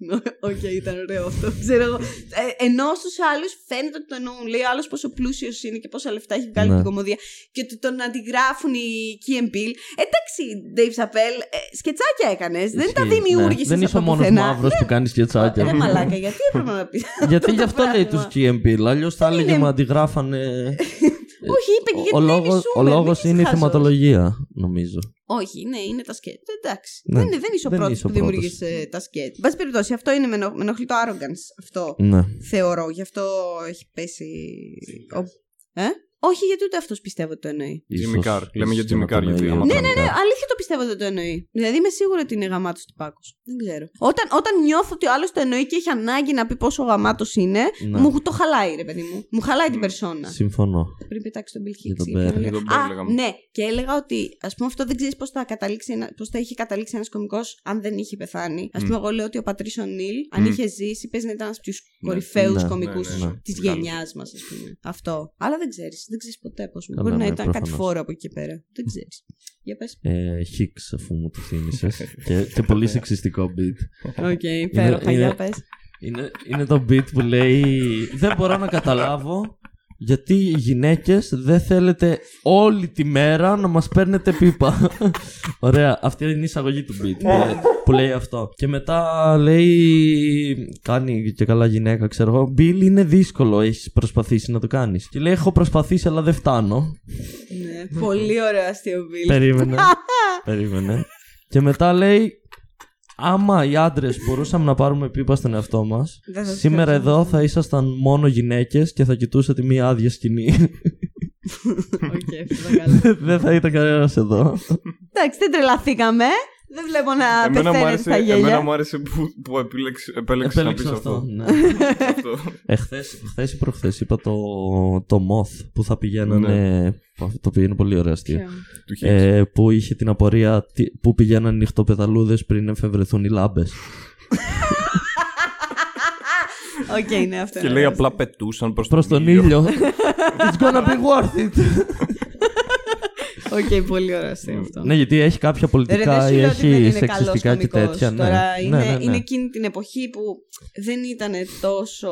Οκ, ήταν ωραίο αυτό. Ξέρω εγώ. Ε, ενώ στους άλλους φαίνεται ότι το εννοούν. Λέει ο άλλος πόσο πλούσιος είναι και πόσα λεφτά έχει βγάλει Ναι. την κωμωδία. Και ότι τον αντιγράφουν οι Key and Peele. Εντάξει, Dave Chappelle, ε, σκετσάκια έκανες. Δεν τα Ισχύει, δημιούργησε. ναι. Δεν είσαι ο μόνο μαύρος που κάνει σκετσάκια. Ρε μαλάκα, γιατί έπρεπε να πεις. Γιατί γι' αυτό λέει τους GMP. Αλλιώς θα έλεγε είναι- με αντιγράφανε. Όχι, είπε και Ο γιατί λόγος, ο λόγος είναι η θεματολογία, νομίζω. Όχι, ναι, είναι τα σκέτ. Εντάξει. Ναι. Δεν, δεν είσαι ο Δεν πρώτος είσαι ο που πρώτος. δημιούργησε τα σκέτ. Εν πάση περιπτώσει, αυτό είναι με, ενο- με ενοχλεί το arrogance. Αυτό Ναι. θεωρώ. Γι' αυτό έχει πέσει. Ο... Ε; Όχι, γιατί ούτε αυτός πιστεύω ότι το εννοεί. Jimmy Carr. Λέμε για ίσως Jimmy και να Carr, το γιατί εννοεί, άμα ναι, το ναι, Ναι, αλήθεια το πιστεύω ότι το εννοεί. Δηλαδή είμαι σίγουρη ότι είναι γαμάτος τυπάκο. Δεν ξέρω. Όταν, όταν νιώθω ότι ο άλλος το εννοεί και έχει ανάγκη να πει πόσο γαμάτος είναι, Ναι. μου το χαλάει, ρε παιδί μου. Μου χαλάει την περσόνα. Συμφωνώ. Πριν πετάξει τον Bill Για Hicks. τον ήρθε να Bear. λέει, Για τον Bear Α, λέγαμε. ναι, και έλεγα ότι ας πούμε αυτό δεν ξέρεις πώς θα, καταλήξει ένα- πώς θα είχε καταλήξει ένας κωμικός αν δεν είχε πεθάνει. Α πούμε, εγώ λέω ότι ο Πατρίσο Νίλ, αν Μμ. είχε ζήσει, παίζει να ήταν ένας από τους κορυφαίους Ναι, κωμικούς ναι, ναι, ναι. της γενιάς μας, ας πούμε. Αυτό. Αλλά δεν ξέρεις. Δεν ξέρεις ποτέ πώς. Καλά, Μπορεί να ναι, ήταν κάτι προφανώς. φόρο από εκεί και πέρα. Δεν ξέρεις. Για πες. Ε, Hicks, αφού μου το θύμισες. και, και πολύ σεξιστικό bit. OK, υπέροχα, είναι- για πες. Είναι, είναι το bit που λέει Δεν μπορώ να καταλάβω γιατί οι γυναίκες δεν θέλετε όλη τη μέρα να μας παίρνετε πίπα. Ωραία, αυτή είναι η εισαγωγή του bit που, που λέει αυτό. Και μετά λέει, κάνει και καλά γυναίκα, ξέρω εγώ, Bill είναι δύσκολο, έχεις προσπαθήσει να το κάνεις. Και λέει, έχω προσπαθήσει αλλά δεν φτάνω. Ναι, πολύ ωραίο αστείο, Bill. Περίμενε. Περίμενε. Και μετά λέει, άμα οι άντρες μπορούσαμε να πάρουμε πίπα στον εαυτό μας, Δεν θα τους σήμερα κρατούσαμε. εδώ θα ήσασταν μόνο γυναίκες και θα κοιτούσατε μία άδεια σκηνή. Οκ, αυτό ήταν καλό. Δεν θα ήταν κανένας εδώ. Εντάξει, δεν τρελαθήκαμε. Δεν βλέπω να Εμένα μου, πεθαίνετε άρεσε, στα εμένα γέλια. μου άρεσε που, που επίλεξε, επέλεξες να πεις Επέλεξα αυτό. αυτό. ναι. αυτό. Εχθές, χθες ή προχθές είπα το, το Moth που θα πηγαίνανε. Το οποίο είναι πολύ ωραίο αστείο. Του Hicks. Ε, που είχε την απορία τι- που πηγαίναν νυχτοπεταλούδες πριν εφευρεθούν οι λάμπες. Οκ, ναι, αυτό Και είναι λέει ωραίο. απλά πετούσαν προς, Προς τον ήλιο. It's gonna be worth it. OK, πολύ ωραίο αστείο αυτό. ναι, γιατί έχει κάποια Ρε, πολιτικά δεν σου ή λέω ότι δεν έχει είναι σεξιστικά καλός και κωμικός. τέτοια. Ναι. Τώρα ναι, είναι, ναι, ναι. είναι εκείνη την εποχή που δεν ήταν τόσο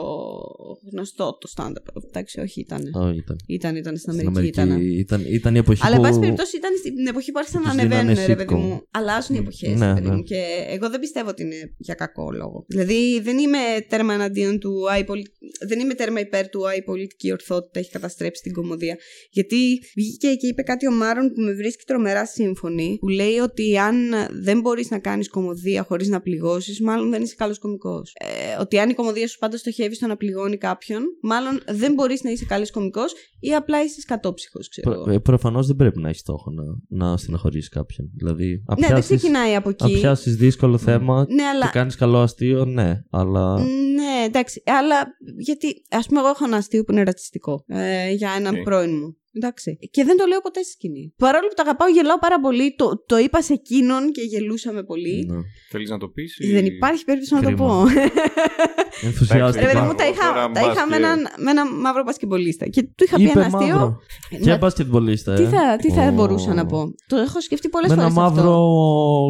γνωστό το stand-up. Εντάξει, όχι ήταν. Ω, ήταν. Ήταν, ήταν στην Στην Αμερική. Αμερική ήταν. ήταν, ήταν η εποχή Αλλά, εν που... πάση περιπτώσει, ήταν στην εποχή που άρχισαν να τους ανεβαίνουν, δίνανε ρε παιδί sitcom. μου. Αλλάζουν οι εποχές, Ναι, παιδί ναι. μου. Και εγώ δεν πιστεύω ότι είναι για κακό λόγο. Δηλαδή, δεν είμαι τέρμα εναντίον του «Α, η πολι- Δεν είμαι τέρμα υπέρ του «Α, η πολιτική ορθότητα έχει καταστρέψει την κομμωδία. Γιατί βγήκε και είπε κάτι ο Μάρον που με βρίσκει τρομερά σύμφωνη. Που λέει ότι αν δεν μπορείς να κάνεις κωμωδία χωρίς να πληγώσεις, μάλλον δεν είσαι καλός κωμικός. Ε, ότι αν η κωμωδία σου πάντα στοχεύει στο να πληγώνει κάποιον, μάλλον δεν μπορείς να είσαι καλός κωμικός ή απλά είσαι σκατόψυχος, ξέρω εγώ. Προ, ε, Προφανώς δεν πρέπει να έχεις στόχο να, να στεναχωρήσει κάποιον. Δηλαδή, αν Ναι, δεν πιάσεις- ξεκινάει από αν εκεί. πιάσει δύσκολο θέμα Ναι, αλλά. και κάνεις καλό αστείο, ναι. Αλλά. Ναι, εντάξει. Αλλά γιατί, ας πούμε, εγώ έχω ένα αστείο που είναι ρατσιστικό ε, για έναν Οκ. πρώην μου. Εντάξει. Και δεν το λέω ποτέ στη σκηνή. Παρόλο που το αγαπάω, γελάω πάρα πολύ. Το, το είπα σε εκείνον και γελούσαμε πολύ. Ναι. Θέλεις να το πεις ή... Δεν υπάρχει περίπτωση να το Κρίμα. πω. Ενθουσιάστηκα. Ρε παιδί Μπα- μου, τα είχα, τώρα τα είχα μπάσκετ. με, έναν, με έναν μαύρο μπασκεμπολίστα. Και του είχα πει Είπε ένα αστείο. μαύρο. Ε, Και να- μπασκετμπολίστα, ε; τι θα, τι θα Ω. μπορούσα να πω. Το έχω σκεφτεί πολλές Με φορές. ένα μαύρο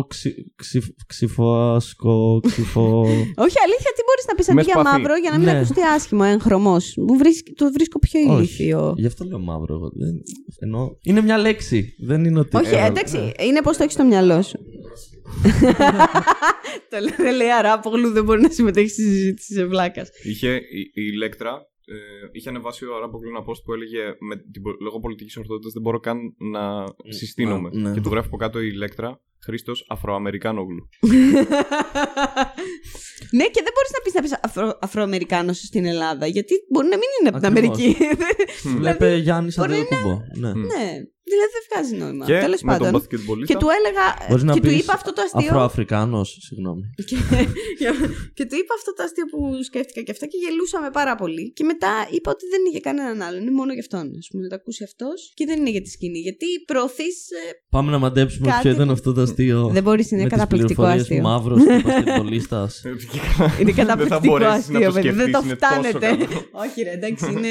ξυ, ξυ, ξυφοάσκο, ξυφο... Όχι, αλήθεια, τι μπορείς να πεις Με αντί για σπαθί. μαύρο για να μην Ναι. ακουστεί άσχημο, έγχρωμο. Το βρίσκω πιο Όχι. ηλίθιο. Γι' αυτό λέω μαύρο. εγώ. Δεν... Εννοώ... Είναι μια λέξη. Δεν είναι ότι. Όχι, Ε, εντάξει, είναι πώ το έχεις στο μυαλό σου. το λέει, λέει Αράπογλου, δεν μπορεί να συμμετέχεις στη συζήτηση σε βλάκας. Είχε η, η Ηλέκτρα ε, είχε ανεβάσει ο Αράπογλου ένα post που έλεγε με την, πο- λόγω πολιτικής ορθότητας δεν μπορώ καν να συστήνομαι. ναι. Και του γράφει από κάτω η Ηλέκτρα Χρήστος Αφροαμερικάνογλου. ναι, και δεν μπορείς να πεις να πεις Αφρο, Αφροαμερικάνος στην Ελλάδα, γιατί μπορεί να μην είναι από την Ακριβώς. Αμερική. Βλέπε Γιάννη μπορεί να- Αντελοκούμπο. Ναι. ναι, δηλαδή δεν βγάζει νόημα. Και Τέλο με τον πάντων. μπασκετμπολίστα. Και του έλεγα. Μπορείς να και του πεις είπα αυτό το αστείο. Αφροαφρικάνο, συγγνώμη. και, και του είπα αυτό το αστείο που σκέφτηκα και αυτά και γελούσαμε πάρα πολύ. Και μετά είπα ότι δεν είναι για κανέναν άλλον. Είναι μόνο για αυτόν. Α πούμε, να το ακούσει αυτό και δεν είναι για τη σκηνή. Γιατί προωθεί. Πάμε να μαντέψουμε Κάτι ποιο ήταν που- αυτό το αστείο. δεν μπορεί, είναι με τις καταπληκτικό πληροφορίες αστείο. του Μαύρος και μπασκετμπολίστας. Είναι Δεν θα καταπληκτικό μπορέσεις να αστείο, το παιδί. Δεν το σκεφτείς, είναι τόσο φτάνετε. καλό. Όχι, ρε, εντάξει, είναι.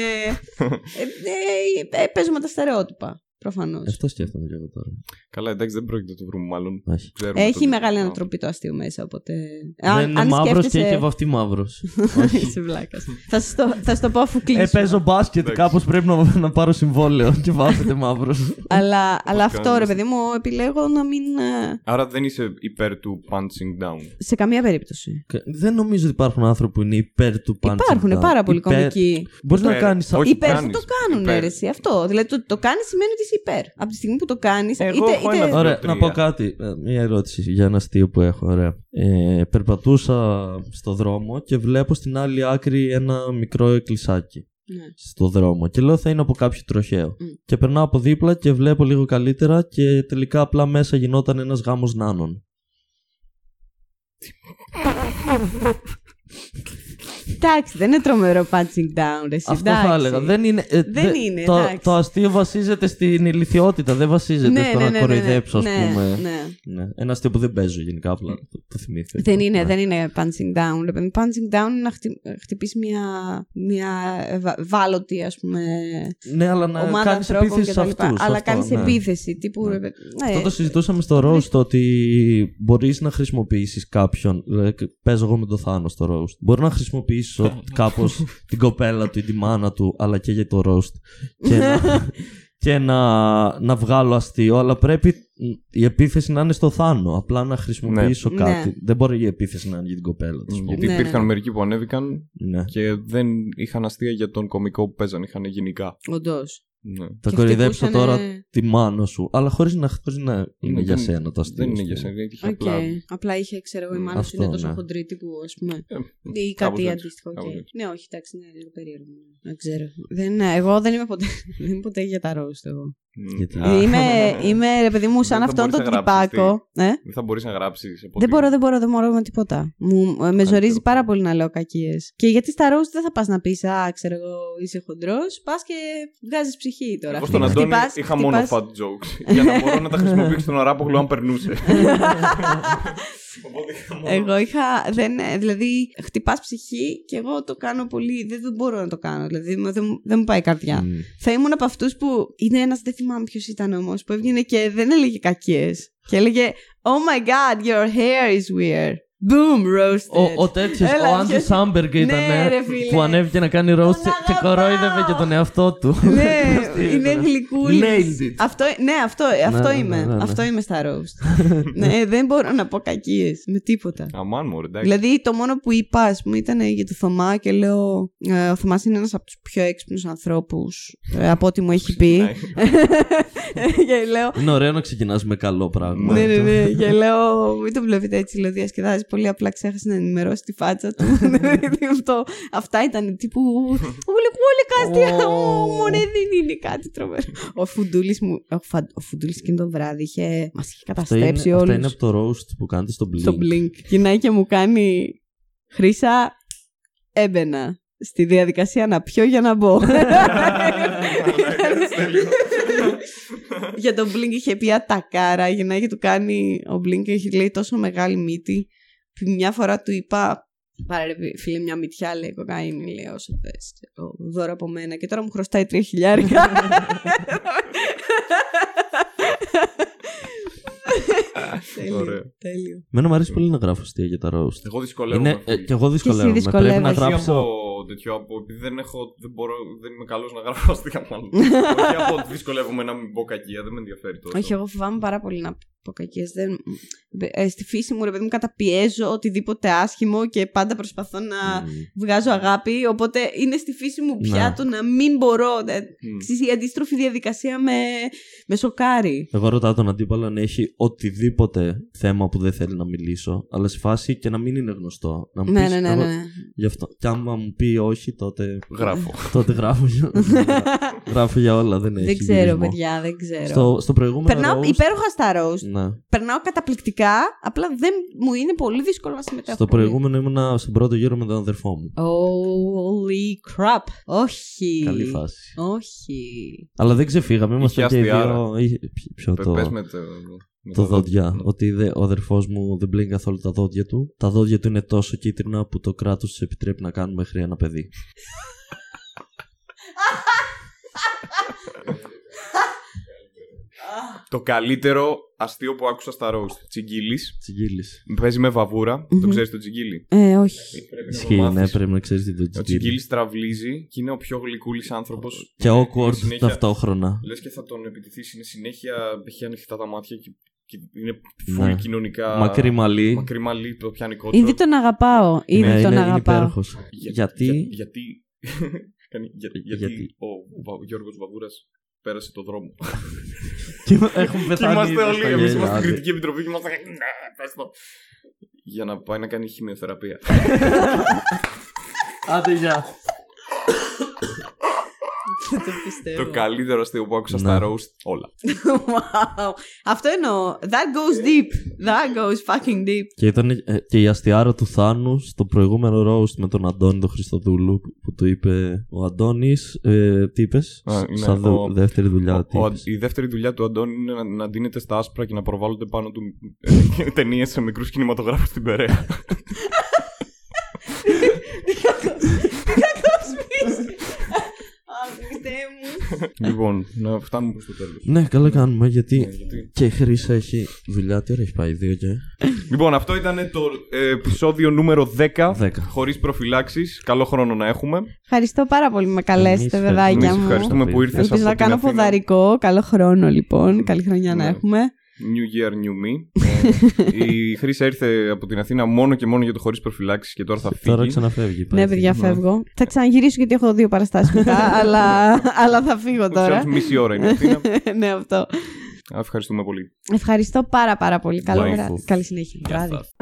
ε, ε, ε, παίζουμε τα στερεότυπα. Προφανώς. Αυτό σκέφτομαι και εγώ τώρα. Καλά, εντάξει, δεν πρόκειται να το βρούμε μάλλον. Όχι. Ξέρουμε Έχει το- μεγάλη το- ανατροπή το αστείο μέσα, οπότε. Δεν είναι μαύρος και έχει βαφτεί μαύρος. Είσαι βλάκας. θα, σου το- θα σου το πω αφού κλείσω. Ε, παίζω μπάσκετ, Εντάξει. κάπως πρέπει να, να πάρω συμβόλαιο και βάφεται μαύρος. αλλά αλλά αυτό κάνεις; ρε παιδί μου, επιλέγω να μην. ε, Άρα δεν είσαι υπέρ του punching down. Σε καμία περίπτωση. δεν νομίζω ότι υπάρχουν άνθρωποι που είναι υπέρ του punching Υπάρχουν down. πάρα πολλοί Υπέρ- κομικοί. Μπορείς να Υπέρ. κάνεις. Όχι, υπέρ κάνεις. που το κάνουν, Υπέρ. ρε, εσύ, αυτό. Δηλαδή το, το κάνεις σημαίνει ότι είσαι υπέρ. Από τη στιγμή που το κάνεις. Εγώ Είτε, έχω είτε, ένα- Ωραία, Τρία. να πω κάτι. Ε, Μια ερώτηση για ένα αστείο που έχω. Ωραία. Ε, περπατούσα στο δρόμο και βλέπω στην άλλη άκρη ένα μικρό εκκλησάκι. Ναι. στο δρόμο και λέω θα είναι από κάποιο τροχαίο. Μμ. Και περνάω από δίπλα και βλέπω λίγο καλύτερα και τελικά απλά μέσα γινόταν ένας γάμος νάνων. Εντάξει, δεν είναι τρομερό punching down. Ρε, εσύ, Αυτό εντάξει. θα έλεγα. Δεν είναι, ε, Δεν δε- είναι, το, εντάξει. το αστείο βασίζεται στην ηλικιότητα, δεν βασίζεται Ναι, στο ναι, να ναι, ναι, κοροϊδέψω, ναι, ας πούμε. ναι. Ναι. Ένα αστείο που δεν παίζω γενικά, απλά το, το θυμήθηκα. Δεν είναι, Ναι. δεν είναι punching down. ρε παιδί. Punching down είναι να χτυ- χτυπήσει μια, μια ευα- ευάλωτη, ας πούμε, Ναι, αλλά να ομάδα κάνεις ανθρώπων επίθεση σε κτλ. αυτούς. Αλλά αυτό, κάνεις ναι. επίθεση. Τύπου, Ναι. ρε παιδί- ναι. Αυτό το συζητούσαμε στο roast ότι μπορείς να χρησιμοποιήσεις κάποιον. Δηλαδή, παίζω εγώ με το Θάνο στο roast. Μπορώ να χρησιμοποιήσω κάπως την κοπέλα του ή τη μάνα του, αλλά και για το roast. Και να, και να, να βγάλω αστείο, αλλά πρέπει η επίθεση να είναι στο Θάνο. Απλά να χρησιμοποιήσω Ναι. κάτι. Ναι. Δεν μπορεί η επίθεση να είναι για την κοπέλα της. Γιατί Ναι, υπήρχαν ναι. μερικοί που ανέβηκαν Ναι. και δεν είχαν αστεία για τον κωμικό που παίζαν, είχαν γενικά. Όντως. Ναι. Θα Και κοροϊδέψω χτυπούσανε- τώρα τη μάνα σου, αλλά χωρίς να, χωρίς να είναι Ναι, για δεν- σένα το αστείο. Δεν είναι ας για πούμε. σένα, είχε Οκ. απλά. Απλά είχε, ξέρω εγώ, η μάνα σου Αυτό, είναι τόσο ναι. χοντρή τύπου, ας πούμε. Ε, Ή κάπως κάτι έτσι, αντίστοιχο. οκ. κάπως έτσι. Ναι, όχι, εντάξει, ναι, λίγο περίεργο. ναι. Δεν ξέρω. Δεν, εγώ δεν είμαι ποτέ, δεν είμαι ποτέ για τα roast εγώ. Μμ. Γιατί- Α. είμαι, είμαι, ρε παιδί μου, σαν Δεν θα αυτόν τον μπορείς να γράψεις τυπάκο. Ε; Δεν θα μπορείς να γράψεις. Δεν μπορώ, δεν μπορώ, δεν μπορώ με τίποτα. Μου, ε, με Καλύτερο. ζορίζει πάρα πολύ να λέω κακίες. Και γιατί στα roast δεν θα πας να πεις, Α, ξέρω εγώ, είσαι χοντρός. Πας και βγάζεις ψυχή τώρα. Εγώ στον Αντώνη Χτυπάς- είχα μόνο χτυπάς- fat jokes. για να μπορώ να τα χρησιμοποιήσω στον Αράπογλου αν περνούσε. Οπότε είχα μόνο- Εγώ είχα. Δεν, ε, δηλαδή, χτυπάς ψυχή και εγώ το κάνω πολύ. Δεν, δεν μπορώ να το κάνω. Δηλαδή, μου- δεν, μου- δεν μου πάει η καρδιά. Μμ. Θα ήμουν από αυτούς που. Είναι ένας, δεν θυμάμαι ποιος ήταν όμως, που έβγαινε και δεν έλεγε κακίες. Και έλεγε Oh my god, your hair is weird. Boom, roasted. Ο, ο τέτοιος, Έλα, ο Άντι ποιος- Σάμπεργκ ήταν Ναι, ρε, φίλε. που ανέβηκε να κάνει roast και, και αγαπάω. κορόιδευε και τον εαυτό του. ναι, Τι είναι ήταν. γλυκούλης. Nailed it. Αυτό, ναι, αυτό, αυτό ναι, είμαι. ναι, ναι, ναι. Αυτό είμαι στα roast. ναι, δεν μπορώ να πω κακίες με τίποτα. Αμάν μου, εντάξει. Δηλαδή, το μόνο που είπα, ας πούμε, ήταν για το Θωμά και λέω. ε, ο Θωμάς είναι ένας από τους πιο έξυπνους ανθρώπους από ό,τι μου έχει πει. Ναι. και λέω. Είναι ωραίο να ξεκινάς με καλό πράγμα. ναι, ναι, ναι. Και λέω, μην το βλέπετε έτσι, λέω, διασκεδάζεις πολύ. Απλά ξέχασε να ενημερώσει τη φάτσα του. Δηλαδή, αυτό, αυτά ήταν τύπου. Όλοι όλοι κάτι. Ω. Ω, Μωρέ, δεν είναι κάτι τρομερό. Ο Φουντούλης μου. Ο, Φα- ο Φουντούλης εκείνο το βράδυ είχε. Μας είχε Αυτό είναι, καταστρέψει αυτά όλους. είναι από το roast που κάνετε στο Blink. στο Blink. Γυρνάει και μου κάνει Χρήσα, έμπαινα στη διαδικασία να πιω για να μπω. για τον Blink είχε πει ατακάρα, γυρνάει και του κάνει ο Blink έχει λέει τόσο μεγάλη μύτη που μια φορά του είπα Πάρε ρε φίλε μια μυτιά λέει κοκαίνη λέει όσο θες ξέρω, δώρο από μένα και τώρα μου χρωστάει τρία χιλιάρικα Τέλειο, Ωραίο. τέλειο. Μένα μου αρέσει πολύ να γράφω αστεία για τα roast. Εγώ δυσκολεύομαι. Είναι, ε, και εγώ δυσκολεύομαι. Πρέπει δυσκολεύεσαι. να Όχι γράψω. από τέτοιο, από, επειδή δεν, έχω, δεν, μπορώ, δεν είμαι καλός να γράφω αστεία μάλλον. Όχι από ότι δυσκολεύομαι να μην πω κακία, δεν με ενδιαφέρει τόσο. Όχι, εγώ φοβάμαι πάρα πολύ να πω κακίες, δεν... ε, στη φύση μου ρε παιδί μου καταπιέζω οτιδήποτε άσχημο και πάντα προσπαθώ να Μμ. βγάζω αγάπη, οπότε είναι στη φύση μου πια Ναι. το να μην μπορώ. Ε, Μμ. ξέρεις, η αντίστροφη διαδικασία με, με σοκάρει. Εγώ ρωτάω τον αντίπαλο αν έχει οτιδήποτε θέμα που δεν θέλει να μιλήσω, αλλά σε φάση και να μην είναι γνωστό. Να μου Ναι, πεις, ναι, ναι, εγώ- ναι. Γι' αυτό. Και άμα μου πει όχι, τότε. Γράφω. τότε γράφω για, γράφω για όλα. Δεν, έχει Δεν ξέρω, γυρισμό. παιδιά, δεν ξέρω. Στο, στο προηγούμενο. Περνάω roast- υπέροχα στα roast. Ναι. Περνάω καταπληκτικά, απλά δεν μου είναι πολύ δύσκολο να συμμετέχω. Στο πολύ. προηγούμενο ήμουνα στον πρώτο γύρο με τον αδερφό μου. Holy crap. Όχι. Καλή φάση. Όχι. Αλλά δεν ξεφύγαμε. Είμαστε Είχε και οι αστιάρα. δύο. είχε- ποιο- Ποιο Πε- το. Πες με το. με Το τα δόντια. Ότι δε- ο αδερφός μου δεν μπλέκει καθόλου τα δόντια του. Τα δόντια του είναι τόσο κίτρινα που το κράτος τους επιτρέπει να κάνουν μέχρι ένα παιδί. Το καλύτερο αστείο που άκουσα στα roast. Τσιγκίλης. Τσιγκίλης. Παίζει με βαβούρα. Το Μμμ. ξέρεις το τσιγκίλι; Ε, όχι. Πρέπει να το Ισχύει, ναι, μάθεις. πρέπει να ξέρεις τι το Ο τσιγκίλι. τσιγκίλης τραβλίζει και είναι ο πιο γλυκούλης άνθρωπος. Και awkward ταυτόχρονα. Λες και θα τον επιτηθείς. Είναι συνέχεια. Έχει ανοιχτά τα μάτια και, και είναι full Ναι. κοινωνικά. Μακρύ μαλί. Μακρύ μαλλί, το πιάνει κότσο. Ήδη τον αγαπάω. Ήδη Ναι, τον είναι, είναι αγαπάω. υπέροχος. Για- Γιατί; για- γιατί; κάνει- για- γιατί, Γιατί; ο, Βα- Γιώργος Βαβούρας πέρασε το δρόμο. Και έχουμε Και πεθάνει. είμαστε στα όλοι, εμείς γέλια, είμαστε στην άντε. κριτική επιτροπή και είμαστε ναι, πες το. Για να πάει να κάνει χημειοθεραπεία. Άντε, γεια. Δεν το πιστεύω. το καλύτερο αστείο που άκουσα Ναι. στα roast, όλα. Wow. Αυτό εννοώ. That goes deep. That goes fucking deep. Και ήταν ε, και η αστιάρα του Θάνους στο προηγούμενο roast με τον Αντώνη τον Χριστοδούλου που του είπε ο Αντώνης ε, τι είπες; Α, είναι σαν δε- ο- δεύτερη δουλειά τι Ο- είπες; η δεύτερη δουλειά του Αντώνη είναι να, να ντύνεται στα άσπρα και να προβάλλονται πάνω του ταινίες σε μικρούς κινηματογράφους στην Περαία. Αχ, Χριστέ μου. λοιπόν, να φτάνουμε προς το τέλος. Ναι καλά κάνουμε γιατί γιατί... και η Χρύσα έχει δουλειά τι ώρα έχει πάει δύο και Λοιπόν, αυτό ήταν το ε, επεισόδιο νούμερο 10. 10. Χωρίς προφυλάξεις. Καλό χρόνο να έχουμε. Ευχαριστώ πάρα πολύ που με καλέσετε, Εμείς παιδάκια Εμεί μου. ευχαριστούμε που ήρθες Ελπίζω να κάνω ποδαρικό. Καλό χρόνο, λοιπόν. Καλή χρονιά να Ναι. έχουμε. New Year, New Me. Ε, η Χρήσα ήρθε από την Αθήνα μόνο και μόνο για το χωρίς προφυλάξεις και τώρα θα φύγει. τώρα ξαναφεύγει Ναι, παιδιά, φεύγω. Θα ξαναγυρίσω γιατί έχω δύο παραστάσεις μετά, αλλά, αλλά θα φύγω Ούτως ή τώρα. άλλως μισή ώρα είναι η Αθήνα. ναι, αυτό. Α, Ευχαριστούμε πολύ. Ευχαριστώ πάρα πάρα πολύ. Καλό Bye. βράδυ. Καλή συνέχεια. Γεια Βράδυ. σας.